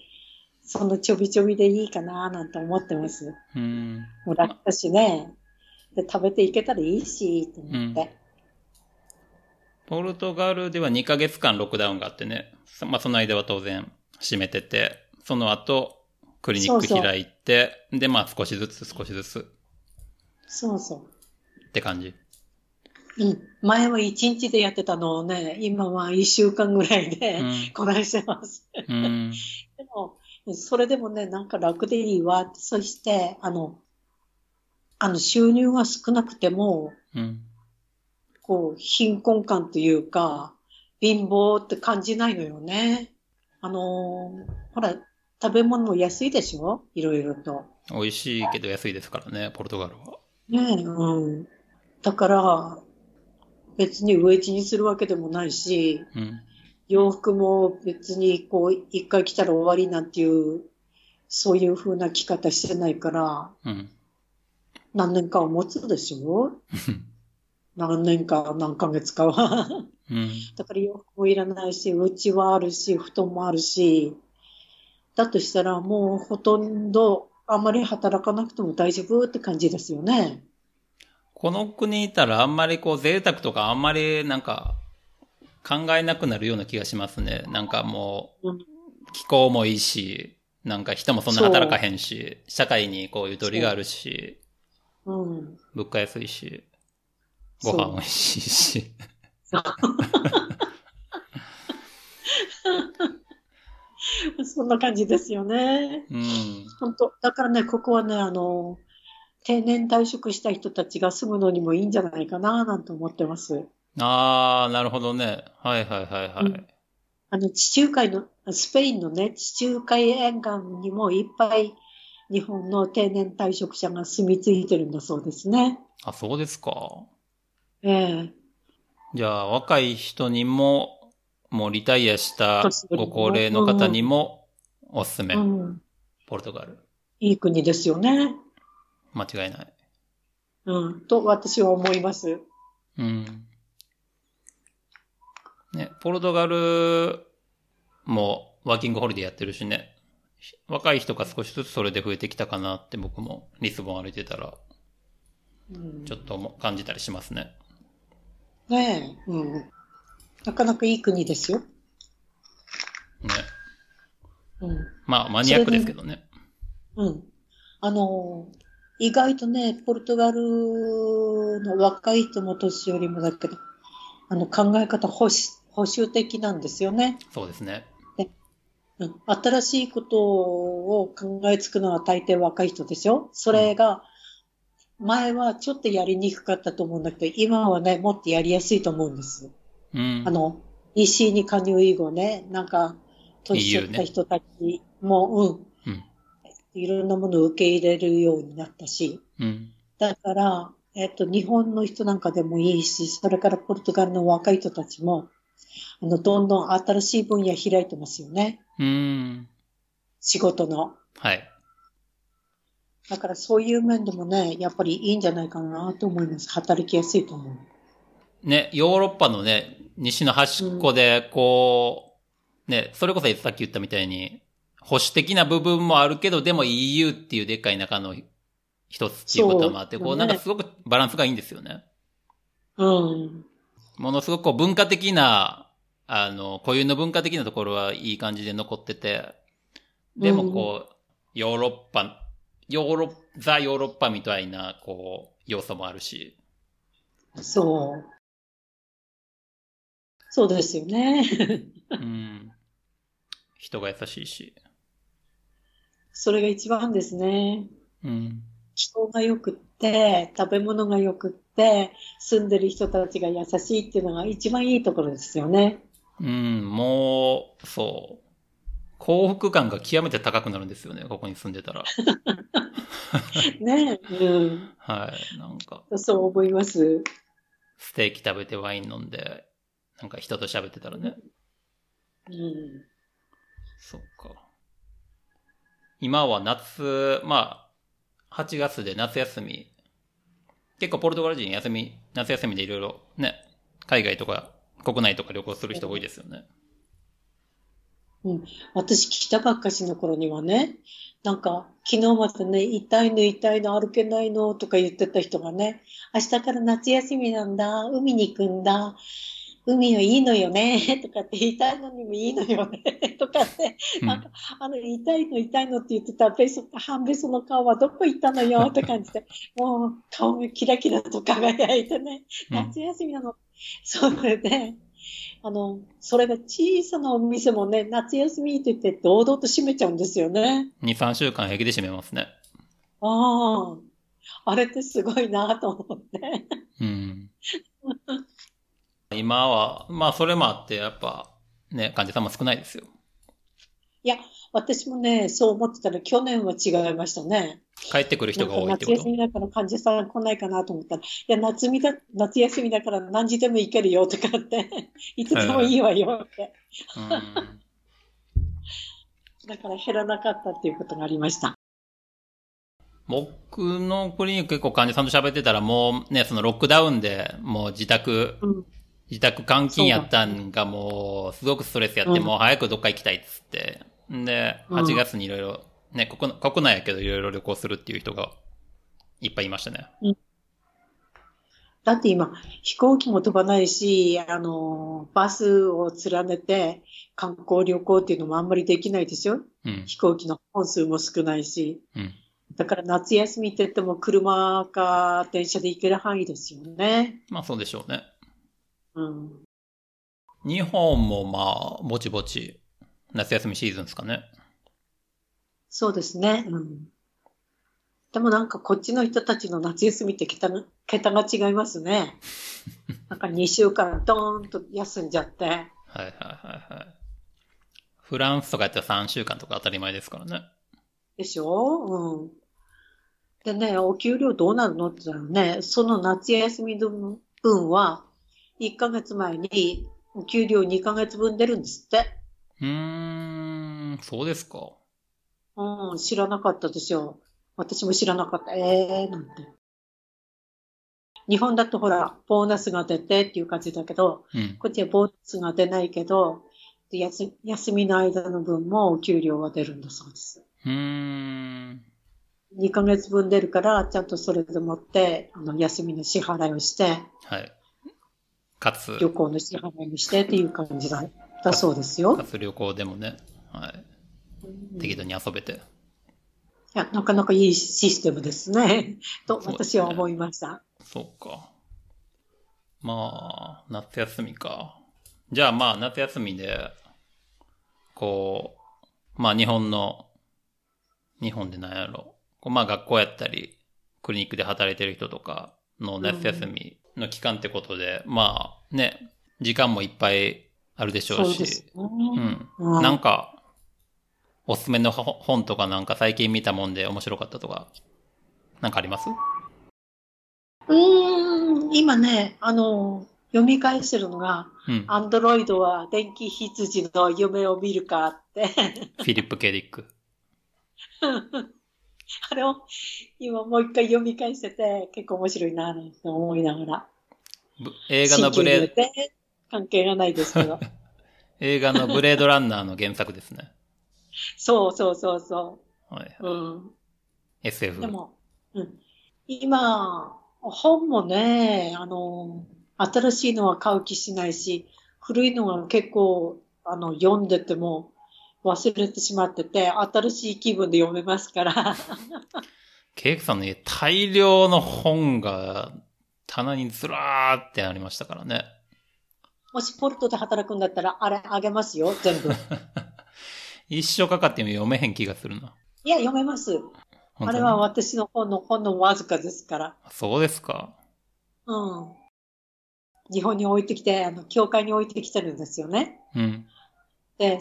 そのちょびちょびでいいかなぁなんて思ってます。うん。もう楽だしね。で、食べていけたらいいし、と思って。ポルトガルでは2ヶ月間ロックダウンがあってね。そまあその間は当然閉めてて、その後、クリニックそうそう開いて、で、まあ少しずつ少しずつそうそって感じ。う。うん。前は一日でやってたのをね、今は一週間ぐらいで、うんこなしてます。うん。でも、それでもね、なんか楽でいいわ。そして、あの、あの、収入が少なくても、うん。こう、貧困感というか、貧乏って感じないのよね。あのーほら、食べ物も安いでしょ？いろいろと。美味しいけど安いですからね、ポルトガルは。ねえ、うん。だから、別に飢え死にするわけでもないし、うん。洋服も別にこう、一回着たら終わりなんていう、そういう風な着方してないから、うん。何年かは持つでしょ？何年か、何ヶ月かは？うん。だから洋服もいらないし、うちはあるし、布団もあるし、だとしたらもうほとんどあまり働かなくても大丈夫って感じですよね。この国にいたらあんまりこう贅沢とかあんまりなんか考えなくなるような気がしますね。なんかもう気候もいいし、なんか人もそんな働かへんし、社会にこうゆとりがあるし、うん。物価安いし、ご飯美味しいし。そんな感じですよね。うん。本当。だからね、ここはね、あの、定年退職した人たちが住むのにもいいんじゃないかな、なんて思ってます。あー、なるほどね。はいはいはいはい。うんあの、地中海の、スペインのね、地中海沿岸にもいっぱい日本の定年退職者が住み着いてるんだそうですね。あ、そうですか。ええじゃあ若い人にも、もうリタイアしたご高齢の方にもおすすめ。うん。ポルトガル。いい国ですよね。間違いない。うん。と私は思います。うん。ね、ポルトガルもワーキングホリデーやってるしね。若い人が少しずつそれで増えてきたかなって僕もリスボン歩いてたらうんちょっとも感じたりしますね。ねえ。うん。なかなかいい国ですよ。ね。うん。まあマニアックですけどね。うん。あの、意外とね、ポルトガルの若い人も年寄りもだけど、あの考え方保守、保守的なんですよね。そうですね。うん新しいことを考えつくのは大抵若い人でしょそれが、前はちょっとやりにくかったと思うんだけど、今はね、もっとやりやすいと思うんです。うんあ。の、EC に加入以後ね、なんか、年取った人たちも、うん。うん、いろんなものを受け入れるようになったし、うん。だから、えっと、日本の人なんかでもいいし、それからポルトガルの若い人たちも、あの、どんどん新しい分野開いてますよね。うん。仕事の。はい。だからそういう面でもね、やっぱりいいんじゃないかなと思います。働きやすいと思う。ね、ヨーロッパのね、西の端っこで、こう、ね、それこそさっき言ったみたいに、保守的な部分もあるけど、でも EU っていうでっかい中の一つっていうこともあって、こう、なんかすごくバランスがいいんですよね。うん。ものすごくこう文化的な、あの、固有の文化的なところはいい感じで残ってて、でもこう、ヨーロッパ、ヨーロッ、ザ・ヨーロッパみたいな、こう、要素もあるし。そう。そうですよね。うん。人が優しいし。それが一番ですね。うん。人が良くって、食べ物が良くって、住んでる人たちが優しいっていうのが一番いいところですよね。うん、もう、そう。幸福感が極めて高くなるんですよね、ここに住んでたら。ねうん。はい。なんか、そう思います。ステーキ食べてワイン飲んで、なんか人と喋ってたらね。うん。そっか。今は夏、まあ、8月で夏休み。結構ポルトガル人休み、夏休みでいろいろね、海外とか国内とか旅行する人多いですよね。うん私来たばっかしの頃にはね、なんか、昨日までね、痛いの痛いの歩けないのとか言ってた人がね、明日から夏休みなんだ、海に行くんだ、海は いいのよね、とかって、痛いのにもいいのよね、とかって、うんなんか、あの、痛いの痛いのって言ってたベソ、半ベソの顔はどこ行ったのよ って感じで、もう顔がキラキラと輝いてね、うん夏休みなの。それで、あの、それが小さなお店もね、夏休みって言って堂々と閉めちゃうんですよね。2、3週間平気で閉めますね。ああ、あれってすごいなと思って。うん。今は、まあそれもあって、やっぱ、ね、患者さんも少ないですよ。いや、私もね、そう思ってたら去年は違いましたね。帰ってくる人が多いってこと？休みだから患者さん来ないかなと思ったら、いや、夏みだ、夏休みだから何時でも行けるよとかって、いつでもいいわよって。うん。だから減らなかったっていうことがありました。僕のクリニック結構患者さんと喋ってたらもうね、そのロックダウンでもう自宅、うん。自宅監禁やったんがもうすごくストレスやって、うんもう早くどっか行きたいっつって。んで、うん8月にいろいろ、ね、国国内やけどいろいろ旅行するっていう人がいっぱいいましたね。だって今、飛行機も飛ばないし、あの、バスを連ねて観光旅行っていうのもあんまりできないでしょうん。飛行機の本数も少ないし。うん。だから夏休みって言っても車か電車で行ける範囲ですよね。まあそうでしょうね。うん。日本もまあ、ぼちぼち、夏休みシーズンですかね。そうですね。うん。でもなんかこっちの人たちの夏休みって桁が桁が違いますね。なんか2週間ドーンと休んじゃって。はいはいはいはい。フランスとかやったら3週間とか当たり前ですからね。でしょ？うん。でね、お給料どうなるのって言ったらね、その夏休みの分は、1ヶ月前にお給料2ヶ月分出るんですって。うーん、そうですか。うん、知らなかったですよ。私も知らなかった。ええー、なんて。日本だとほら、ボーナスが出てっていう感じだけど、うん。こっちはボーナスが出ないけど、で休休みの間の分もお給料は出るんだそうです。うーん。2ヶ月分出るから、ちゃんとそれでもって、あの、休みの支払いをして、はい。かつ、旅行の支払いにしてっていう感じだだそうですよか。つ旅行でもね、はい。適度に遊べて。いや、なかなかいいシステムですね。と、私は思いました。そうか。まあ、夏休みか。じゃあまあ、夏休みで、こう、まあ日本の、日本でなんやろ。まあ学校やったり、クリニックで働いてる人とかの夏休みの期間ってことで、まあね、時間もいっぱいあるでしょうし、そうね。うん。うんなんか、おすすめのほ本とかなんか最近見たもんで面白かったとか、なんかあります？うーん、今ね、あの、読み返してるのが、うん。アンドロイドは電気羊の夢を見るかって。フィリップ・ケディック。あれを今もう一回読み返してて、結構面白いなと思いながら。ぶ映画のブレ新旧で関係がないですけど。映画のブレードランナーの原作ですね。そうそうそうそはい。う。うん。SF。でも、うん、今、本もね、あの、新しいのは買う気しないし、古いのが結構、あの、読んでても忘れてしまってて、新しい気分で読めますから。ケイクさんの家大量の本が棚にずらーってありましたからね。もしポルトで働くんだったら、あれあげますよ、全部。一生かかっても読めへん気がするな。いや、読めます。あれは私の本の、本のわずかですから。そうですか。うん。日本に置いてきて、あの、教会に置いてきてるんですよね。うん。で、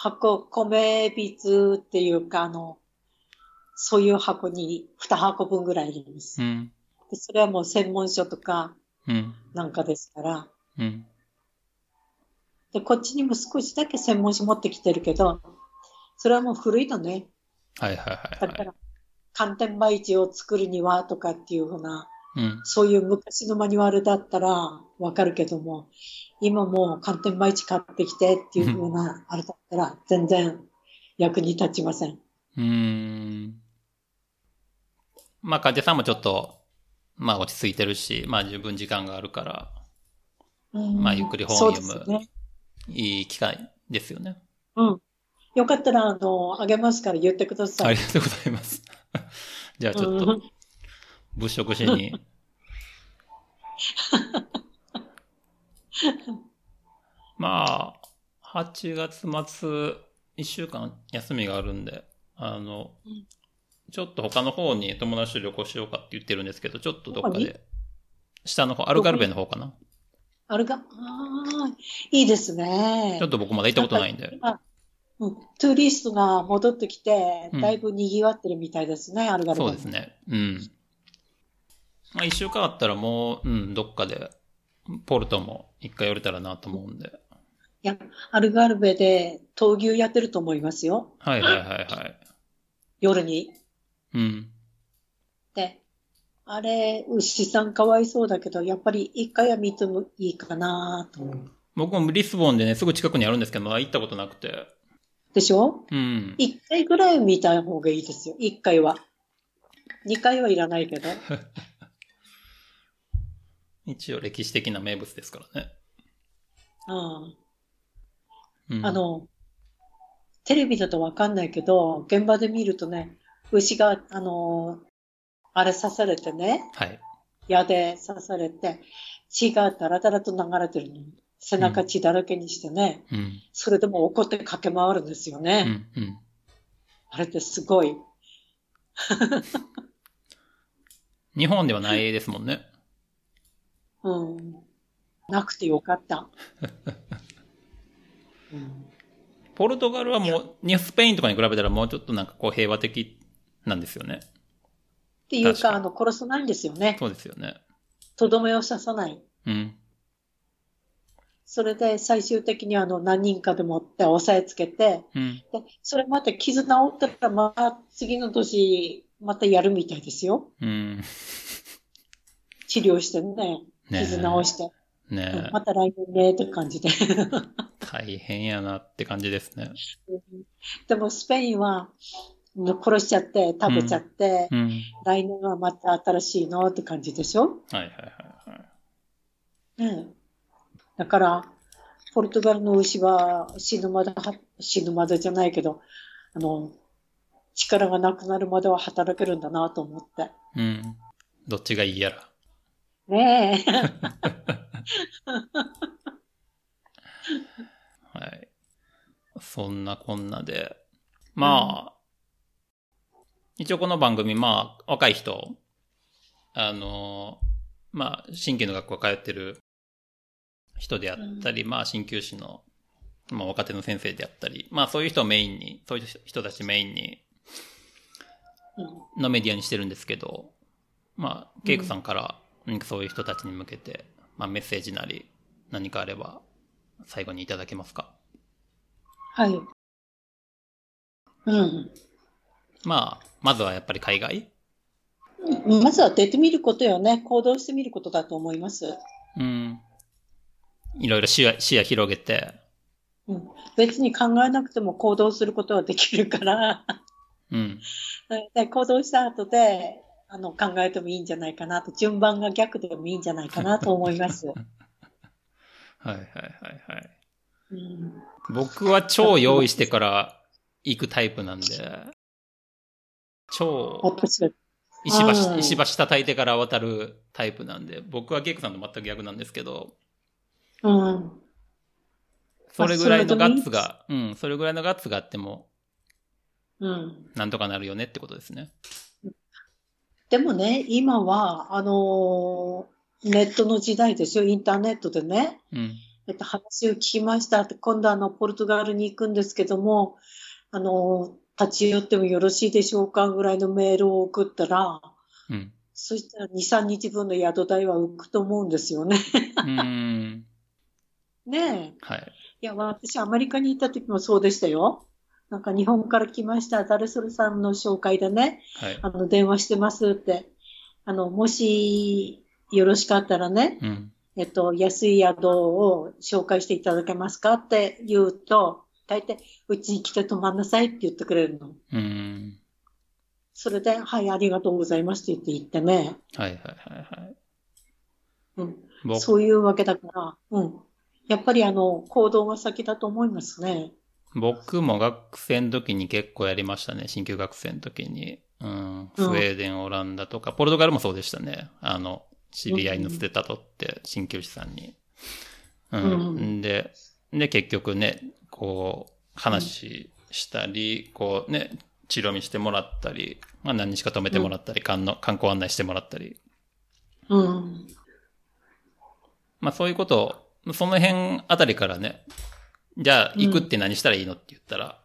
箱、米びつっていうか、あの、そういう箱に2箱分ぐらい入れます。うん。でそれはもう専門書とかうん。なんかですから。うん。で、こっちにも少しだけ専門書持ってきてるけど、それはもう古いのね。はいはいはいはい。だから、寒天培地を作るにはとかっていうふうな、うん。そういう昔のマニュアルだったらわかるけども、今もう寒天培地買ってきてっていうふうな、あれだったら全然役に立ちません。うーん。まあ、患者さんもちょっと、まあ落ち着いてるし、まあ十分時間があるから、うんまあゆっくり本を読むね。いい機会ですよね。うん。よかったら、あの、あげますから言ってください。ありがとうございます。じゃあちょっとうん、物色しに。まあ、8月末、1週間休みがあるんで、あのうん、ちょっと他の方に友達と旅行しようかって言ってるんですけど、ちょっとどっかで、下の方、アルガルベの方かな。あれが、ああ、いいですねちょっ。と僕まだ行ったことないんで。今うん、トゥーリストが戻ってきてうん、だいぶ賑わってるみたいですね、アルガルベそうですね。うん。まあ一週間あったらもう、うん、どっかで、ポルトも一回寄れたらなと思うんで。いや、アルガルベで闘牛やってると思いますよ。はいはいはいはい。夜に。うん。で、あれ、牛さんかわいそうだけど、やっぱり一回は見てもいいかなと思う。僕もリスボンでね、すぐ近くにあるんですけど、まだ行ったことなくて。でしょ？うん。一回ぐらい見た方がいいですよ。一回は。二回はいらないけど。一応歴史的な名物ですからね。うん。うん、あ、の、テレビだとわかんないけど、現場で見るとね、牛が、あの、あれ刺されてね、はい。矢で刺されて、血がダラダラと流れてるのに、背中血だらけにしてね、うん。それでも怒って駆け回るんですようね。ん。うん。あれってすごい。日本ではないですもんね。うん。なくてよかった。うんポルトガルはもう、にスペインとかに比べたらもうちょっとなんかこう平和的なんですよね。っていうか、確かにあの、殺さないんですよね。そうですよね。とどめを刺さない。うん。それで最終的にあの何人かでもって押さえつけて、うん。でそれまた傷治ったらまた次の年またやるみたいですよ。うん。治療してね、傷治して、ねえまた来年ねって感じで。大変やなって感じですね。でもスペインは殺しちゃって食べちゃって、うん。来年はまた新しいのって感じでしょ、はいはいはいはい。ねえだから、ポルトガルの牛は死ぬまでは、死ぬまでじゃないけど、あの、力がなくなるまでは働けるんだなと思って。うん。どっちがいいやら。ねえ。はい。そんなこんなで。まあ、一応この番組、まあ、若い人、あの、まあ、新規の学校通ってる人であったり、まあ、鍼灸師の、まあ、若手の先生であったり、まあ、そういう人をメインに、そういう人たちメインに、のメディアにしてるんですけど、まあ、ケイクさんから何かそういう人たちに向けて、まあ、メッセージなり何かあれば最後にいただけますか？はい。うん。まあ、まずはやっぱり海外？まずは出てみることよね。行動してみることだと思います。うん。いろいろ視野視野広げて。うん。別に考えなくても行動することはできるから。うん。で行動した後で、あの、考えてもいいんじゃないかなと、順番が逆でもいいんじゃないかなと思います。はいはいはいはい。うん、僕は超用意してから行くタイプなんで、超石橋、石橋叩いてから渡るタイプなんで、僕はゲイクさんと全く逆なんですけど、うん。それぐらいのガッツが、うん、それぐらいのガッツがあっても、うん。なんとかなるよねってことですね。でもね、今は、あのー、ネットの時代ですよ、インターネットでね。うん、えっと、話を聞きましたって、今度あの、ポルトガルに行くんですけども、あのー、立ち寄ってもよろしいでしょうかぐらいのメールを送ったら、うん、そしたら2、3日分の宿代は浮くと思うんですよね。うん ねえ。はい。いや、私、アメリカに行った時もそうでしたよ。なんか日本から来ました、誰それさんの紹介でね、はい、あの、電話してますって、あの、もしよろしかったらね、うん、えっと、安い宿を紹介していただけますかって言うと、大体、うちに来て泊まんなさいって言ってくれるの。うん。それで、はい、ありがとうございますって言って言ってね。はいはいはいはい。うん。そういうわけだから、うん。やっぱりあの、行動が先だと思いますね。僕も学生の時に結構やりましたね。新旧学生の時に。うん。スウェーデン、オランダとか、ポルトガルもそうでしたね。あの、知り合いの捨てたとって、鍼灸師さんに。うん。で、で、結局ね、こう、話したり、こうね、治療見してもらったり、まあ何日か止めてもらったり、観観光案内してもらったり。うん。まあそういうことを、その辺あたりからね、じゃあ、行くって何したらいいのって言ったら、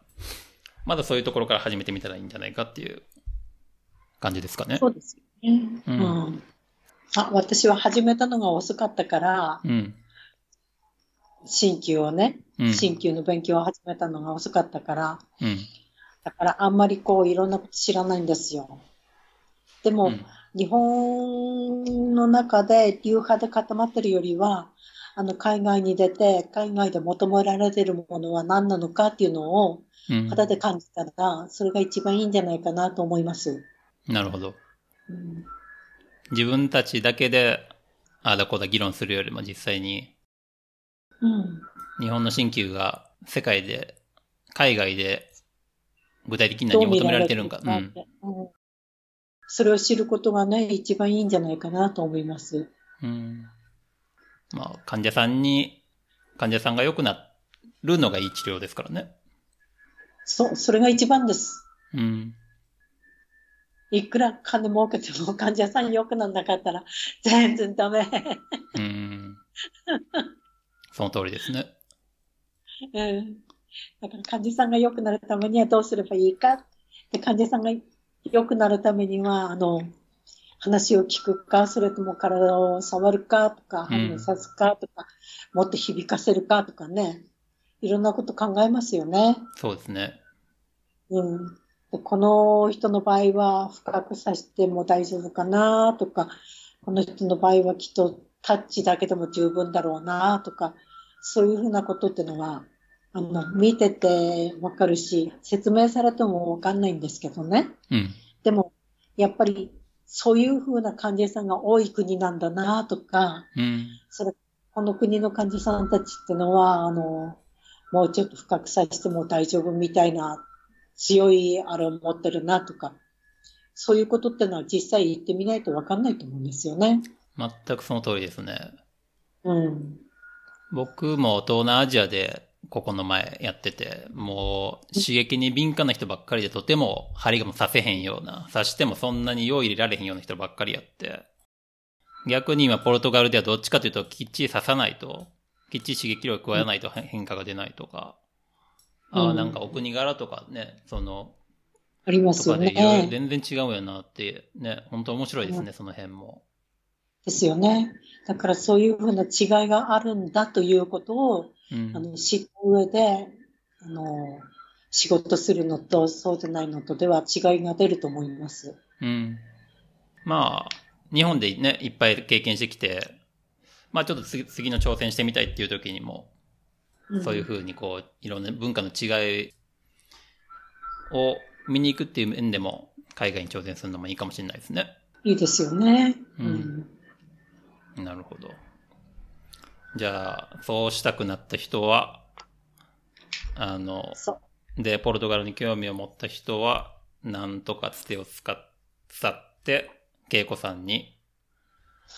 まだそういうところから始めてみたらいいんじゃないかっていう感じですかね。そうですよね。うん。うん、あ、私は始めたのが遅かったから、うん。新旧をね、うん、新旧の勉強を始めたのが遅かったから、うん。だからあんまりこういろんなこと知らないんですよ。でも、うん、日本の中で流派で固まってるよりは、あの、海外に出て、海外で求められているものは何なのかっていうのを、肌で感じたら、それが一番いいんじゃないかなと思います。なるほど。うん、自分たちだけで、ああだこうだ議論するよりも実際に、うん、日本の新旧が世界で、海外で具体的に何を求められてるんか。うん、それを知ることがね、一番いいんじゃないかなと思います。うんまあ、患者さんに、患者さんが良くなるのがいい治療ですからね。そう、それが一番です。うん。いくら金儲けても患者さん良くならなかったら全然ダメ。うん。その通りですね。うん。だから患者さんが良くなるためにはどうすればいいか。で患者さんが良くなるためには、あの、話を聞くか、それとも体を触るかとか、反応さすかとか、うん、もっと響かせるかとかね。いろんなこと考えますよね。そうですね。うん。でこの人の場合は深くさせても大丈夫かなとか、この人の場合はきっとタッチだけでも十分だろうなとか、そういうふうなことっていうのは、あの、見ててわかるし、説明されてもわかんないんですけどね。うん。でも、やっぱりそういうふうな患者さんが多い国なんだなとか、うん、それこの国の患者さんたちってのは、あの、もうちょっと深くさせても大丈夫みたいな強いあれを持ってるなとか、そういうことってのは実際言ってみないとわかんないと思うんですよね。全くその通りですね。うん。僕も東南アジアでここの前やってて、もう刺激に敏感な人ばっかりでとても針がもさせへんような、刺してもそんなに用入れられへんような人ばっかりやって、逆に今ポルトガルではどっちかというときっちり刺さないと、きっちり刺激量を加えないと変化が出ないとか、うん、ああ、なんかお国柄とかね、その、ありますよね。とかで全然違うよなって、ね、本当面白いですね、うん、その辺も。ですよね。だからそういうふうな違いがあるんだということを、うん、あの知った上で、あの、仕事するのとそうでないのとでは違いが出ると思います。うん。まあ、日本でね、いっぱい経験してきて、まあちょっと次次の挑戦してみたいっていう時にも、そういうふうにこう、いろんな文化の違いを見に行くっていう面でも、海外に挑戦するのもいいかもしれないですね。いいですよね。うん。うん、なるほど。じゃあ、そうしたくなった人は、あの、で、ポルトガルに興味を持った人は、なんとかつてを使っ、使って、恵子さんに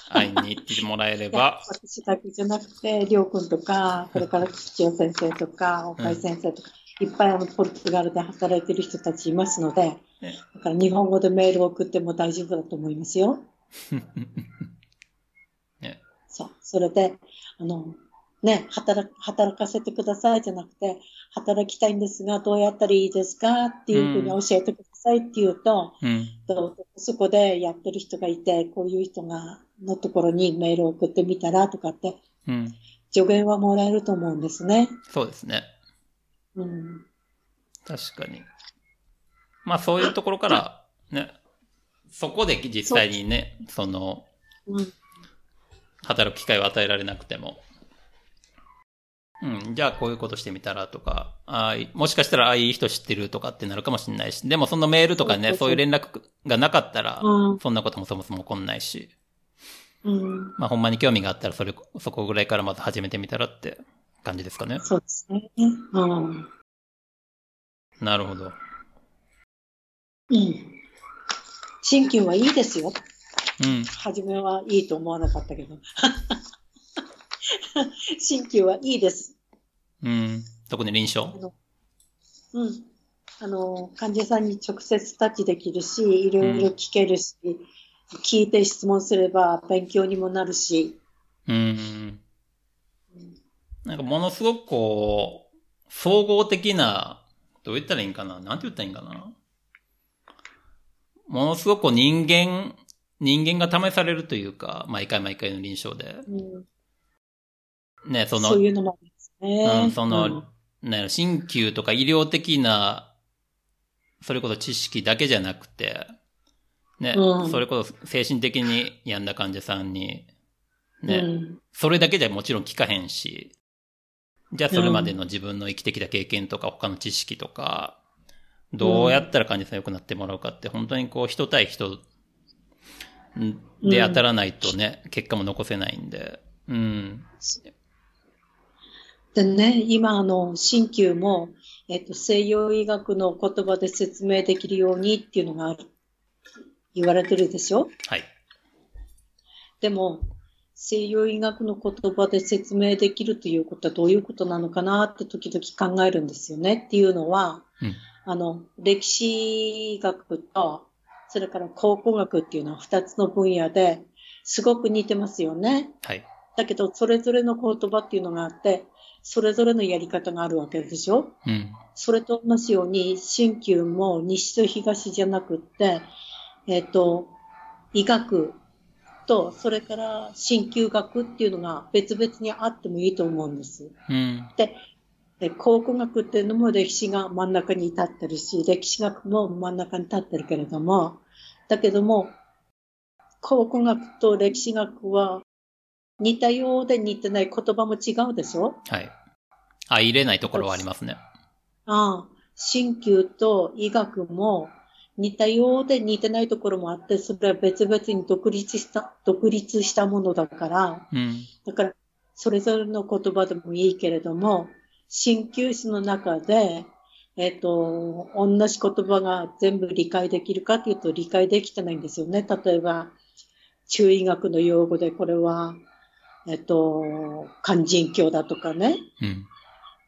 会いに行ってもらえれば。私だけじゃなくて、りょうくんとか、それから土屋先生とか、岡井先生とか、うん、いっぱいあのポルトガルで働いてる人たちいますので、だから日本語でメールを送っても大丈夫だと思いますよ。ね、そう。それで、あの、ね、働働かせてくださいじゃなくて、働きたいんですが、どうやったらいいですか？っていうふうに教えてくださいって言うと、うん、そこでやってる人がいて、こういう人が、のところにメールを送ってみたらとかって、うん、助言はもらえると思うんですね。そうですね。うん。確かに。まあそういうところから、ね、そこで実際にね、その、うん、働く機会を与えられなくても、うん、じゃあこういうことしてみたらとか、あもしかしたらああいい人知ってるとかってなるかもしれないし、でもそのメールとかね、そういう連絡がなかったら、そんなこともそもそも起こんないし、うん、まあほんまに興味があったらそれ、そこぐらいからまず始めてみたらって感じですかね。そうですね。うん。なるほど。うん。新旧はいいですよ。うん。初めはいいと思わなかったけど。鍼灸はいいです。うん。特に臨床？うん。あの、患者さんに直接タッチできるし、いろいろ聞けるし、うん、聞いて質問すれば勉強にもなるし。うん。なんかものすごくこう、総合的な、どう言ったらいいんかな？なんて言ったらいいんかな？ものすごく人間、人間が試されるというか、毎回毎回の臨床で。うん。ね、その、そういうのもありますね。うん、その、うん、ね、鍼灸とか医療的な、それこそ知識だけじゃなくて、ね、うん、それこそ精神的に病んだ患者さんに、ね、うん、それだけじゃもちろん効かへんし、じゃあそれまでの自分の生きてきた経験とか他の知識とか、どうやったら患者さん良くなってもらうかって、本当にこう人対人で当たらないとね、結果も残せないんで、うん。でね、今、あの、鍼灸も、えっと、西洋医学の言葉で説明できるようにっていうのがある、言われてるでしょ？はい。でも、西洋医学の言葉で説明できるということはどういうことなのかなって時々考えるんですよね。っていうのは、うん、あの、歴史学と、それから考古学っていうのは二つの分野ですごく似てますよね。はい。だけど、それぞれの言葉っていうのがあって、それぞれのやり方があるわけでしょ、うん、それと同じように、新旧も西と東じゃなくって、えっ、ー、と、医学と、それから鍼灸学っていうのが別々にあってもいいと思うんです。うん、で、で考古学っていうのも歴史が真ん中に立ってるし、歴史学も真ん中に立ってるけれども、だけども、考古学と歴史学は似たようで似てない言葉も違うでしょ？はい。あ、入れないところはありますね。ああ、鍼灸と医学も似たようで似てないところもあって、それは別々に独立した、独立したものだから、うん、だから、それぞれの言葉でもいいけれども、鍼灸師の中で、えっ、ー、と、同じ言葉が全部理解できるかというと理解できてないんですよね。例えば、中医学の用語でこれは、えっと、勧進教だとかね。うん。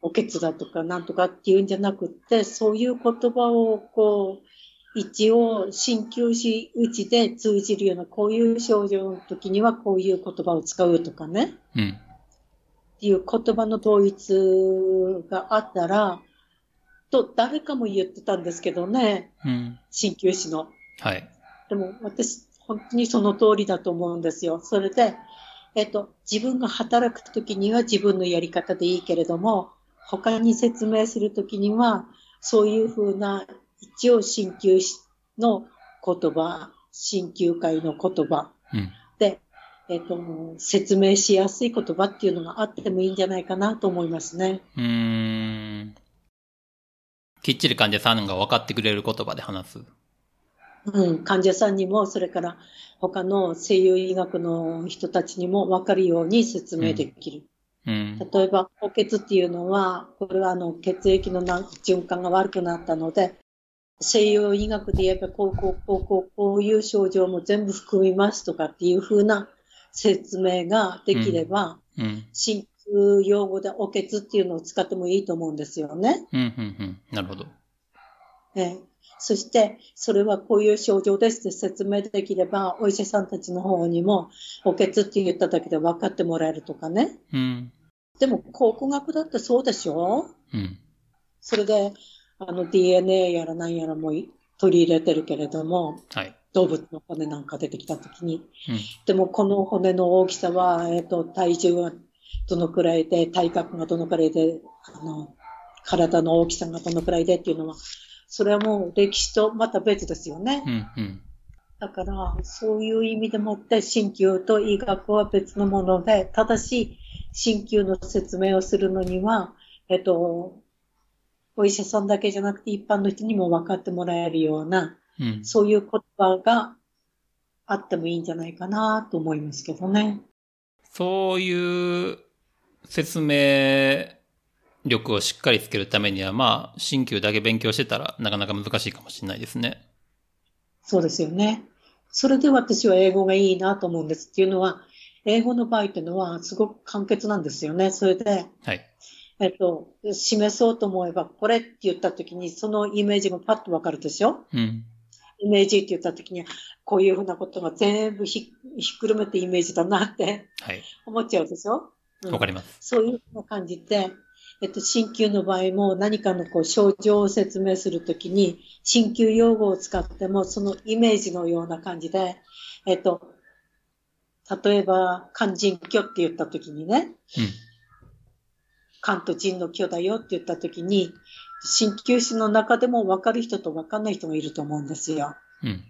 おけつだとかなんとかっていうんじゃなくって、そういう言葉をこう、一応、鍼灸師うちで通じるような、こういう症状の時にはこういう言葉を使うとかね。うん。っていう言葉の統一があったら、と誰かも言ってたんですけどね。うん。鍼灸師の。はい。でも私、本当にその通りだと思うんですよ。それで、えっと、自分が働くときには自分のやり方でいいけれども、他に説明するときには、そういうふうな一応鍼灸師の言葉、鍼灸会の言葉、うん、で、えっ、と、説明しやすい言葉っていうのがあってもいいんじゃないかなと思いますね。うん。きっちり患者さんが分かってくれる言葉で話す。うん、患者さんにも、それから他の西洋医学の人たちにも分かるように説明できる。うん、例えば、高血っていうのは、これはあの血液の循環が悪くなったので、西洋医学で言えば、こう、こう、こう、こう、こういう症状も全部含みますとかっていうふうな説明ができれば、うん、鍼灸用語でおけつっていうのを使ってもいいと思うんですよね。うん、うん、うん。なるほど。えそして、それはこういう症状ですって説明できれば、お医者さんたちの方にも、おけつって言っただけで分かってもらえるとかね。うん。でも、考古学だってそうでしょ？うん。それで、あの DNA やら何やらも取り入れてるけれども、はい、動物の骨なんか出てきたときに、うん、でもこの骨の大きさは、えっ、ー、と、体重はどのくらいで、体格がどのくらいで、あの、体の大きさがどのくらいでっていうのは、それはもう歴史とまた別ですよね。うんうん、だから、そういう意味でもって、鍼灸と医学は別のもので、ただし、鍼灸の説明をするのには、えっと、お医者さんだけじゃなくて一般の人にも分かってもらえるような、うん、そういう言葉があってもいいんじゃないかなと思いますけどね。そういう説明力をしっかりつけるためには、まあ、新旧だけ勉強してたらなかなか難しいかもしれないですね。そうですよね。それで私は英語がいいなと思うんです。っていうのは、英語の場合っていうのはすごく簡潔なんですよね。それで、はい。えっと、示そうと思えば、これって言ったときに、そのイメージがパッとわかるでしょ？うん。イメージって言ったときに、こういうふうなことが全部ひひっくるめてイメージだなって、はい、思っちゃうでしょ？わ、うん、かります。そういうふうな感じで、えっと、鍼灸の場合も何かのこう症状を説明するときに、鍼灸用語を使っても、そのイメージのような感じで、えっと、例えば、肝腎虚って言ったときにね、うん。関と腎の虚だよって言ったときに、鍼灸師の中でも分かる人と分かんない人がいると思うんですよ。うん。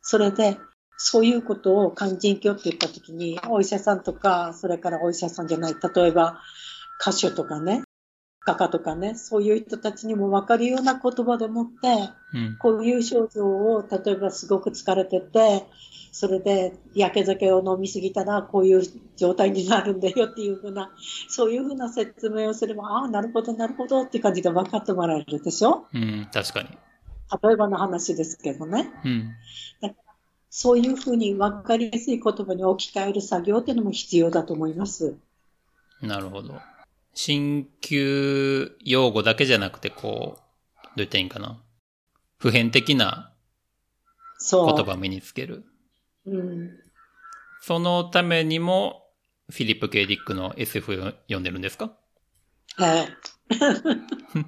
それで、そういうことを肝腎虚って言ったときに、お医者さんとか、それからお医者さんじゃない、例えば歌手とかね、画家とかね、そういう人たちにも分かるような言葉でもって、うん、こういう症状を、例えばすごく疲れてて、それで、焼け酒を飲みすぎたら、こういう状態になるんだよっていうふうな、そういうふうな説明をすれば、ああ、なるほど、なるほどって感じで分かってもらえるでしょ？うん、確かに。例えばの話ですけどね。うん。そういうふうに分かりやすい言葉に置き換える作業っていうのも必要だと思います。なるほど。新旧用語だけじゃなくて、こう、どう言ったらいいんかな？普遍的な言葉を身につける。うん、そのためにも、フィリップ・ケイディックの SF を読んでるんですか？はい。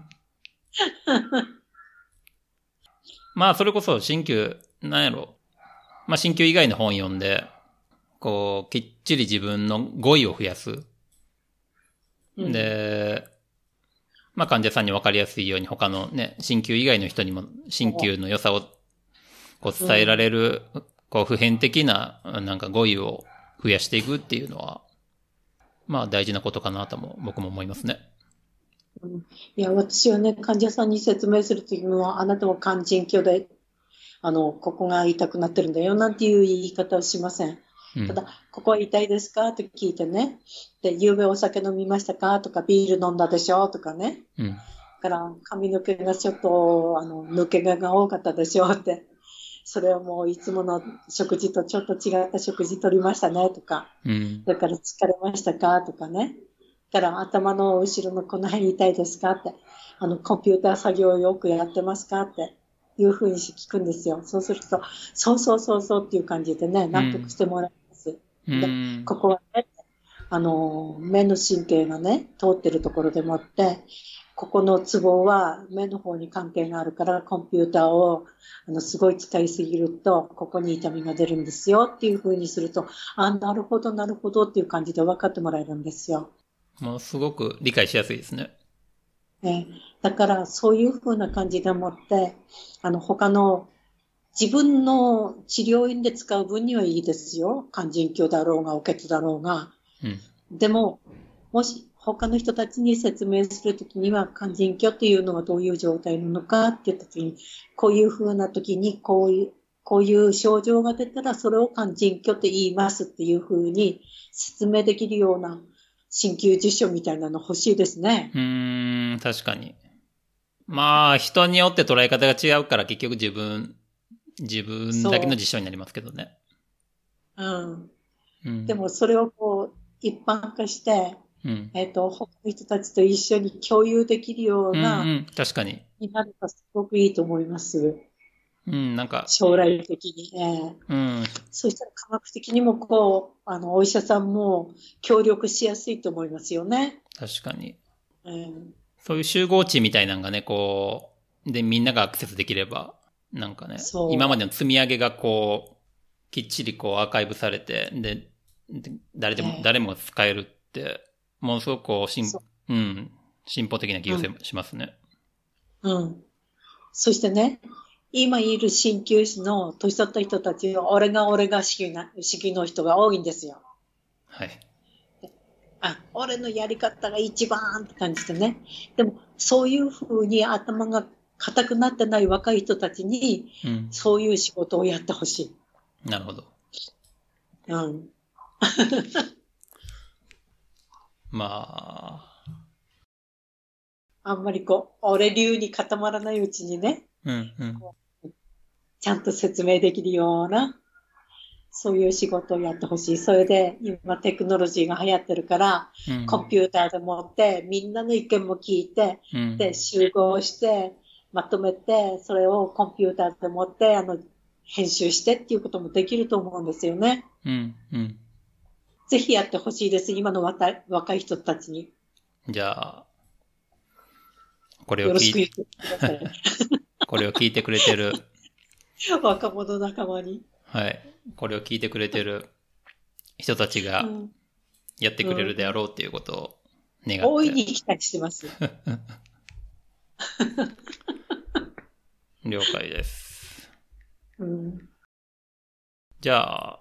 まあ、それこそ、新旧、なんやろ。まあ、新旧以外の本読んで、こう、きっちり自分の語彙を増やす。うん、で、まあ、患者さんに分かりやすいように他のね、新旧以外の人にも新旧の良さをこう伝えられるこう普遍的ななんか語彙を増やしていくっていうのは、まあ大事なことかなとも僕も思いますね。いや、私はね、患者さんに説明するときには、あなたは肝腎虚で、あの、ここが痛くなってるんだよ、なんていう言い方をしません。ただ、ここは痛いですか？と聞いてね。で、夕べお酒飲みましたか？とか、ビール飲んだでしょ？とかね。うん。から髪の毛がちょっと、あの、抜け毛が多かったでしょ？って。それはもういつもの食事とちょっと違った食事取りましたね？とか、うん、だから疲れましたか？とかね。から頭の後ろのこの辺痛いですか？って、あの、コンピューター作業よくやってますか？って。いうふうに聞くんですよ。そうすると、そうそうそうそうっていう感じでね、納得してもらいます。うん。ここはね、あの、目の神経がね、通ってるところでもって、ここのツボは目の方に関係があるから、コンピューターをあのすごい使いすぎると、ここに痛みが出るんですよっていう風にすると、あ、なるほど、なるほどっていう感じで分かってもらえるんですよ。もうすごく理解しやすいですね。ね、だから、そういう風な感じでもって、あの、他の自分の治療院で使う分にはいいですよ。肝腎鏡だろうが、おけつだろうが。うん。でも、もし他の人たちに説明するときには、肝腎鏡っていうのはどういう状態なのかって言ったときに、こういう風なときに、こういう、こういう症状が出たら、それを肝腎鏡って言いますっていう風に説明できるような鍼灸辞書みたいなの欲しいですね。うーん、確かに。まあ、人によって捉え方が違うから結局自分、自分だけの実証になりますけどね。うん。うん。でも、それをこう、一般化して、うん。えっ、と、他の人たちと一緒に共有できるよううん、な、うん、確かに。になるとすごくいいと思います。うん、なんか、将来的に。ええうん、そしたら科学的にもこう、あの、お医者さんも協力しやすいと思いますよね。確かに。ええそういう集合値みたいなのがね、こう、で、みんながアクセスできれば、なんかね今までの積み上げがこう、きっちりこうアーカイブされて、で、で誰でも、ええ誰もが使えるって、ものすごくこう、進そ、うん、進歩的な気がせしますね。うん。そしてね、今いる鍼灸師の年取った人たちは、俺が俺が主義な、主義の人が多いんですよ。はい。あ、俺のやり方が一番って感じでね。でも、そういうふうに頭が硬くなってない若い人たちに、うん。そういう仕事をやってほしい。なるほど。うん。まあ、あんまりこう、俺流に固まらないうちにね、うん、うん。ちゃんと説明できるような、そういう仕事をやってほしい。それで、今テクノロジーが流行ってるから、うん、コンピューターでもって、みんなの意見も聞いて、うん、で、集合して、まとめて、それをコンピューターでもって、あの、編集してっていうこともできると思うんですよね。うん、うん。ぜひやってほしいです。今の若い若い人たちに。じゃあ、これを聞いて。これを聞いてくれてる、若者仲間に。はい。これを聞いてくれてる人たちがうんやってくれるであろうっていうことを願って。大いに期待してます。了解です。うん。じゃあ、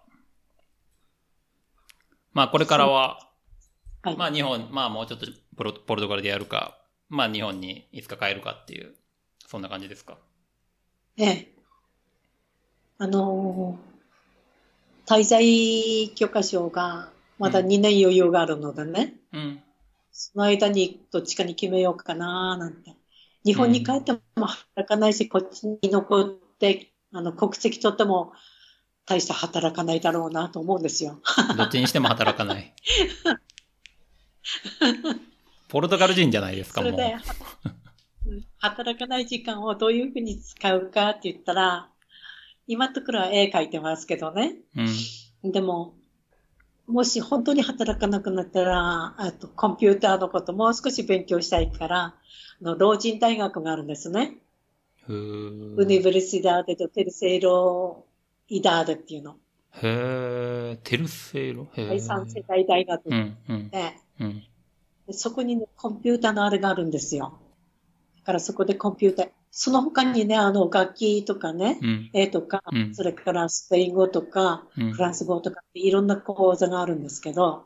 まあこれからは、はい。まあ日本、まあもうちょっとポルポルトガルでやるか、まあ日本にいつか帰るかっていう、そんな感じですか？ええ。あのー滞在許可証がまだ2年余裕があるのでね、うん。その間にどっちかに決めようかななんて。日本に帰っても働かないし、こっちに残って、あの、国籍取っても大して働かないだろうなと思うんですよ。どっちにしても働かない。ポルトガル人じゃないですか、もう。それで、うん働かない時間をどういうふうに使うかって言ったら、今のところは絵描いてますけどね。うん。でも、もし本当に働かなくなったら、あとコンピューターのこともう少し勉強したいから、あの老人大学があるんですね。ウニベルシダーデとテルセイロイダーデっていうの。へー、テルセイロ？へー第三世代大学うん、うん、で、うん。でそこにね、コンピューターのあれがあるんですよ。だからそこでコンピューター、その他にね、あの楽器とかね、うん、絵とか、うんそれからスペイン語とか、うんフ。ランス語とかっていろんな講座があるんですけど、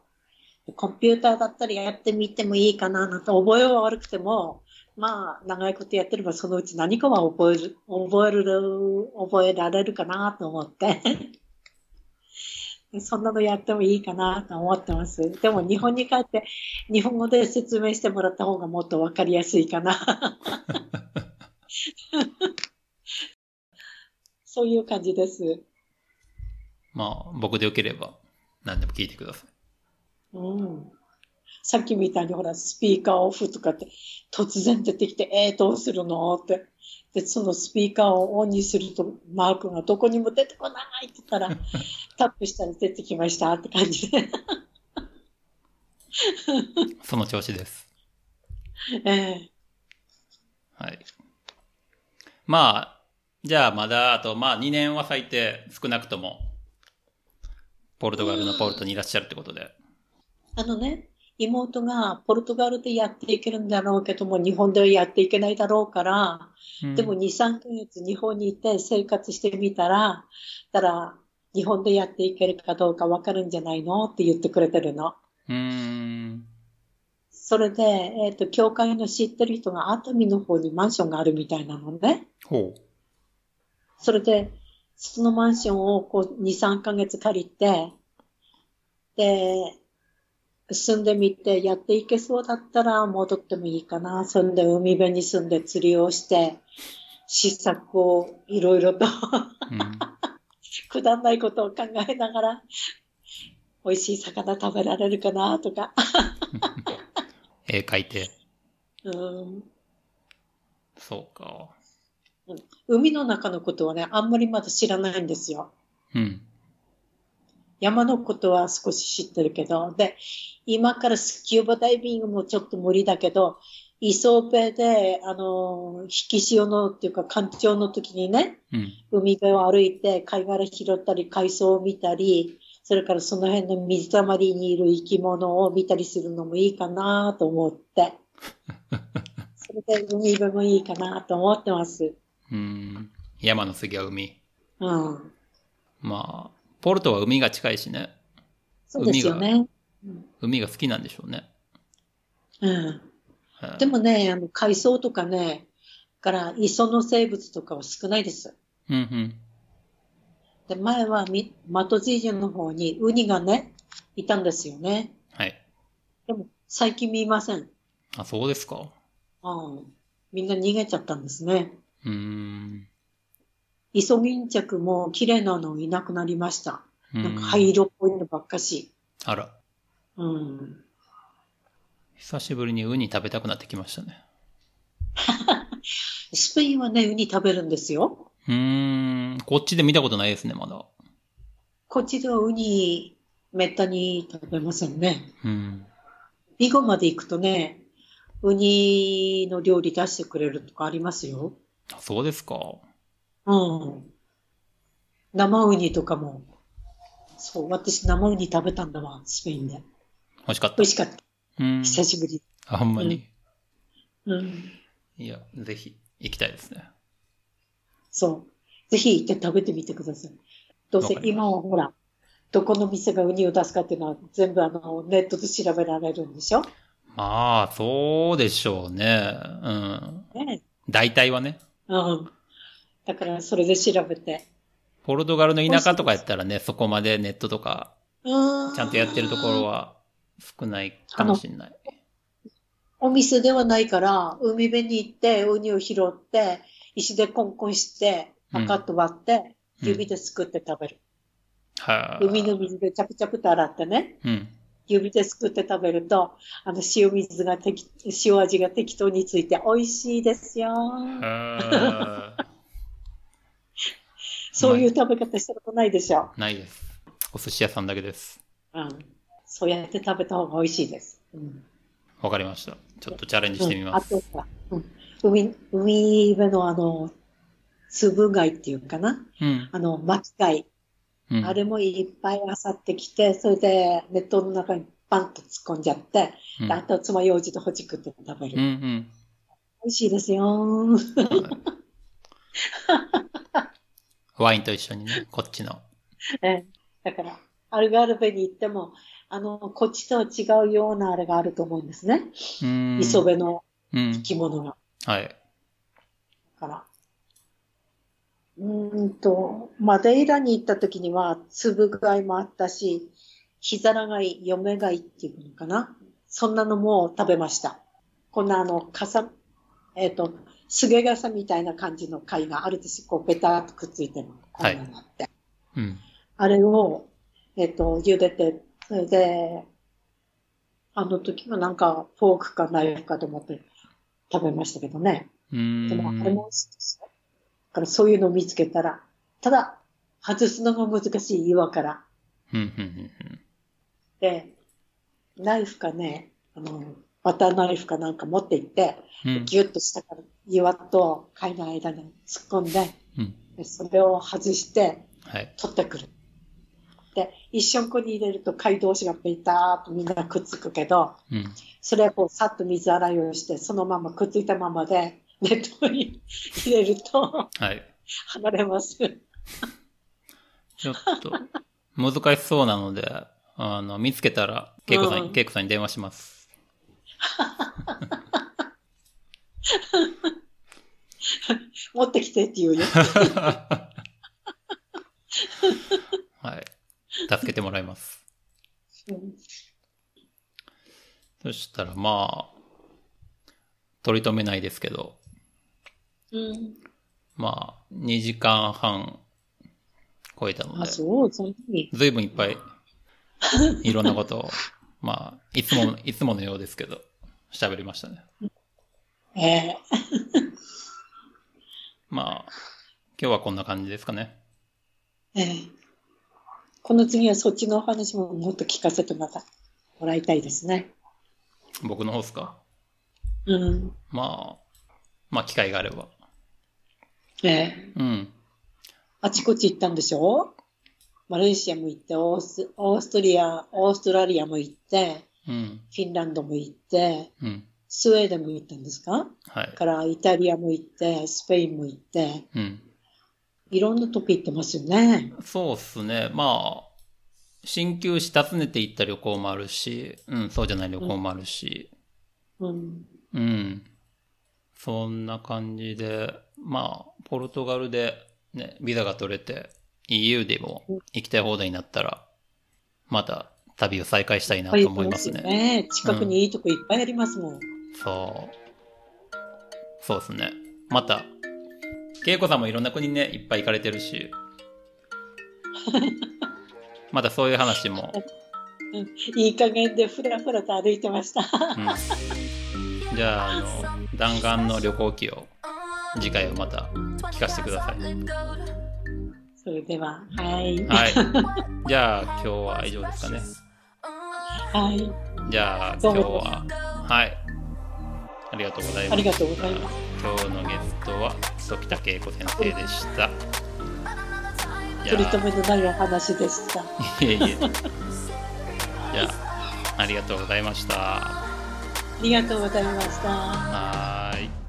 コンピューターだったらやってみてもいいかななんて覚えは悪くても、まあ、長いことやってればそのうち何かは覚える、覚える、覚えられるかなと思って。そんなのやってもいいかなと思ってます。でも日本に帰って日本語で説明してもらった方がもっとわかりやすいかな。そういう感じです。まあ、僕でよければ、何でも聞いてください。うん。さっきみたいにほら、スピーカーオフとかって突然出てきて、えー、どうするのって。で、そのスピーカーをオンにすると、マークがどこにも出てこないって言ったら、タップしたら出てきましたって感じで。その調子です。ええー、はい。まあ、じゃあまだ、あと、まあ2年は最低少なくとも、ポルトガルのポルトにいらっしゃるってことで。あのね、妹がポルトガルでやっていけるんだろうけども、日本ではやっていけないだろうから、うん、でも2、3ヶ月日本にいて生活してみたら、たら、日本でやっていけるかどうかわかるんじゃないの？って言ってくれてるの。うん。それで、えっ、ー、と、教会の知ってる人が熱海の方にマンションがあるみたいなのね。ほう。それで、そのマンションをこう2、3ヶ月借りて、で、住んでみて、やっていけそうだったら戻ってもいいかな。そんで海辺に住んで釣りをして、試作をいろいろとうん、くだんないことを考えながら、美味しい魚食べられるかなとか。絵描いて。うん。そうか。海の中のことはね、あんまりまだ知らないんですよ。うん。山のことは少し知ってるけど、で、今からスキューバダイビングもちょっと無理だけど、磯辺で、あの、引き潮のっていうか、干潮の時にね、うん、海辺を歩いて、貝殻拾ったり、海藻を見たり、それからその辺の水たまりにいる生き物を見たりするのもいいかなと思って、それで海辺もいいかなと思ってます。うん。山の次は海。うん。まあ、ポルトは海が近いしね。そうですよね。海が好きなんでしょうね。うん。でもね、あの海藻とかね、から磯の生物とかは少ないです。うんうん。で、前はみ、マトジージュの方にウニがね、いたんですよね。はい。でも、最近見ません。あ、そうですか？うん。みんな逃げちゃったんですね。うん。イソギンチャクも綺麗なのいなくなりました。なんか灰色っぽいのばっかし。あら。うん。久しぶりにウニ食べたくなってきましたね。スペインはね、ウニ食べるんですよ。うん。こっちで見たことないですね、まだ。こっちではウニ、めったに食べませんね。うん。ビゴまで行くとね、ウニの料理出してくれるとかありますよ。そうですか。うん。生ウニとかも。そう、私生ウニ食べたんだわ、スペインで。美味しかった。美味しかった。うん。久しぶり。あ、ほんまに。うん。うん、いや、ぜひ行きたいですね。そう。ぜひ行って食べてみてください。どうせ今はほら、どこの店がウニを出すかっていうのは全部あのネットで調べられるんでしょ？まあ、そうでしょうね。うん。ね大体はね。うん。だからそれで調べて。ポルトガルの田舎とかやったらね、そこまでネットとか、ちゃんとやってるところは少ないかもしれない。お店ではないから、海辺に行って、ウニを拾って、石でコンコンして、パカッと割って、うん、指ですくって食べる。はい、海の水でチャプチャプと洗ってね。うん、指ですくって食べると、あの、塩水が適、塩味が適当について美味しいですよ。そういう食べ方したことないでしょ。ないです。お寿司屋さんだけです。うん。そうやって食べた方が美味しいです。わ、うん、かりました。ちょっとチャレンジしてみます。うん、あとは、うん、海、海辺のあの、粒貝っていうかな？うん、あの、巻き貝。うん、あれもいっぱいあさってきて、それでネットの中にパンと突っ込んじゃって、うん、あと爪楊枝とほじくって食べる。うんうん、美味しいですよ。ワインと一緒にね、こっちの。えだから、アルガルベに行っても、あの、こっちとは違うようなあれがあると思うんですね。磯辺の生き物が。はい。だから、うんと、マデイラに行った時には、粒貝もあったし、ヒザラ貝、嫁貝っていうのかな。そんなのも食べました。こんなあの、傘、えっ、ー、と、すげ傘みたいな感じの貝があるです。こう、ペタッとくっついてるこんなのって。うん。あれを、えっ、ー、と、茹でて、それで、あの時はなんかフォークかナイフかと思って食べましたけどね。でもあれも美味しいですよ。だからそういうのを見つけたら、ただ、外すのが難しい岩から。で、ナイフかね、あの、バターナイフかなんか持って行って、うんギュッと下から岩と貝の間に突っ込んで、うん。でそれを外してはい。取ってくる。で、一緒こに入れると貝同士がペターっとみんなくっつくけど、うん。それをこうさっと水洗いをして、そのままくっついたままで、熱湯に入れるとはい。離れます。ちょっと、難しそうなので、あの、見つけたら、ケイコさんに、うんさんに電話します。持ってきてって言うよ。はい。助けてもらいます。うんそしたら、まあ、取り留めないですけど、うん。まあ、2時間半超えたのあ、で。ずいぶんいっぱい、いろんなことを、まあ、いつも、いつものようですけど、喋りましたね。ええまあ、今日はこんな感じですかね。ええこの次はそっちのお話ももっと聞かせてまたもらいたいですね。僕の方ですか？うん。まあ、まあ、機会があれば。ええうん。あちこち行ったんでしょ？マレーシアも行って、オースオーストリア、オーストラリアも行って、うん。フィンランドも行って、うん。スウェーデンも行ったんですか？はい。からイタリアも行って、スペインも行って、うん。いろんなとこ行ってますよね。そうっすね。まあ、鍼灸師訪ねて行った旅行もあるし、うん、そうじゃない旅行もあるし、うん。うん。そんな感じで、まあ、ポルトガルでね、ビザが取れて、EU でも行きたい放題になったら、また旅を再開したいなと思いますね。すよ近くにいいとこいっぱいありますもん。そう。そうですね。また、恵子さんもいろんな国ね、いっぱい行かれてるし、またそういう話も、いい加減でふらふらと歩いてました。うん。じゃあ、あの、弾丸の旅行記を、次回をまた聞かせてください。それでは、はい。はい。じゃあ、今日は以上ですかね。はい。じゃあ、今日は、はい。ありがとうございます。ありがとうございます。今日のゲストは、時田恵子先生でした。取り留めのないお話でした。あ、いえいえ。じゃあ、ありがとうございました。ありがとうございました。はーい。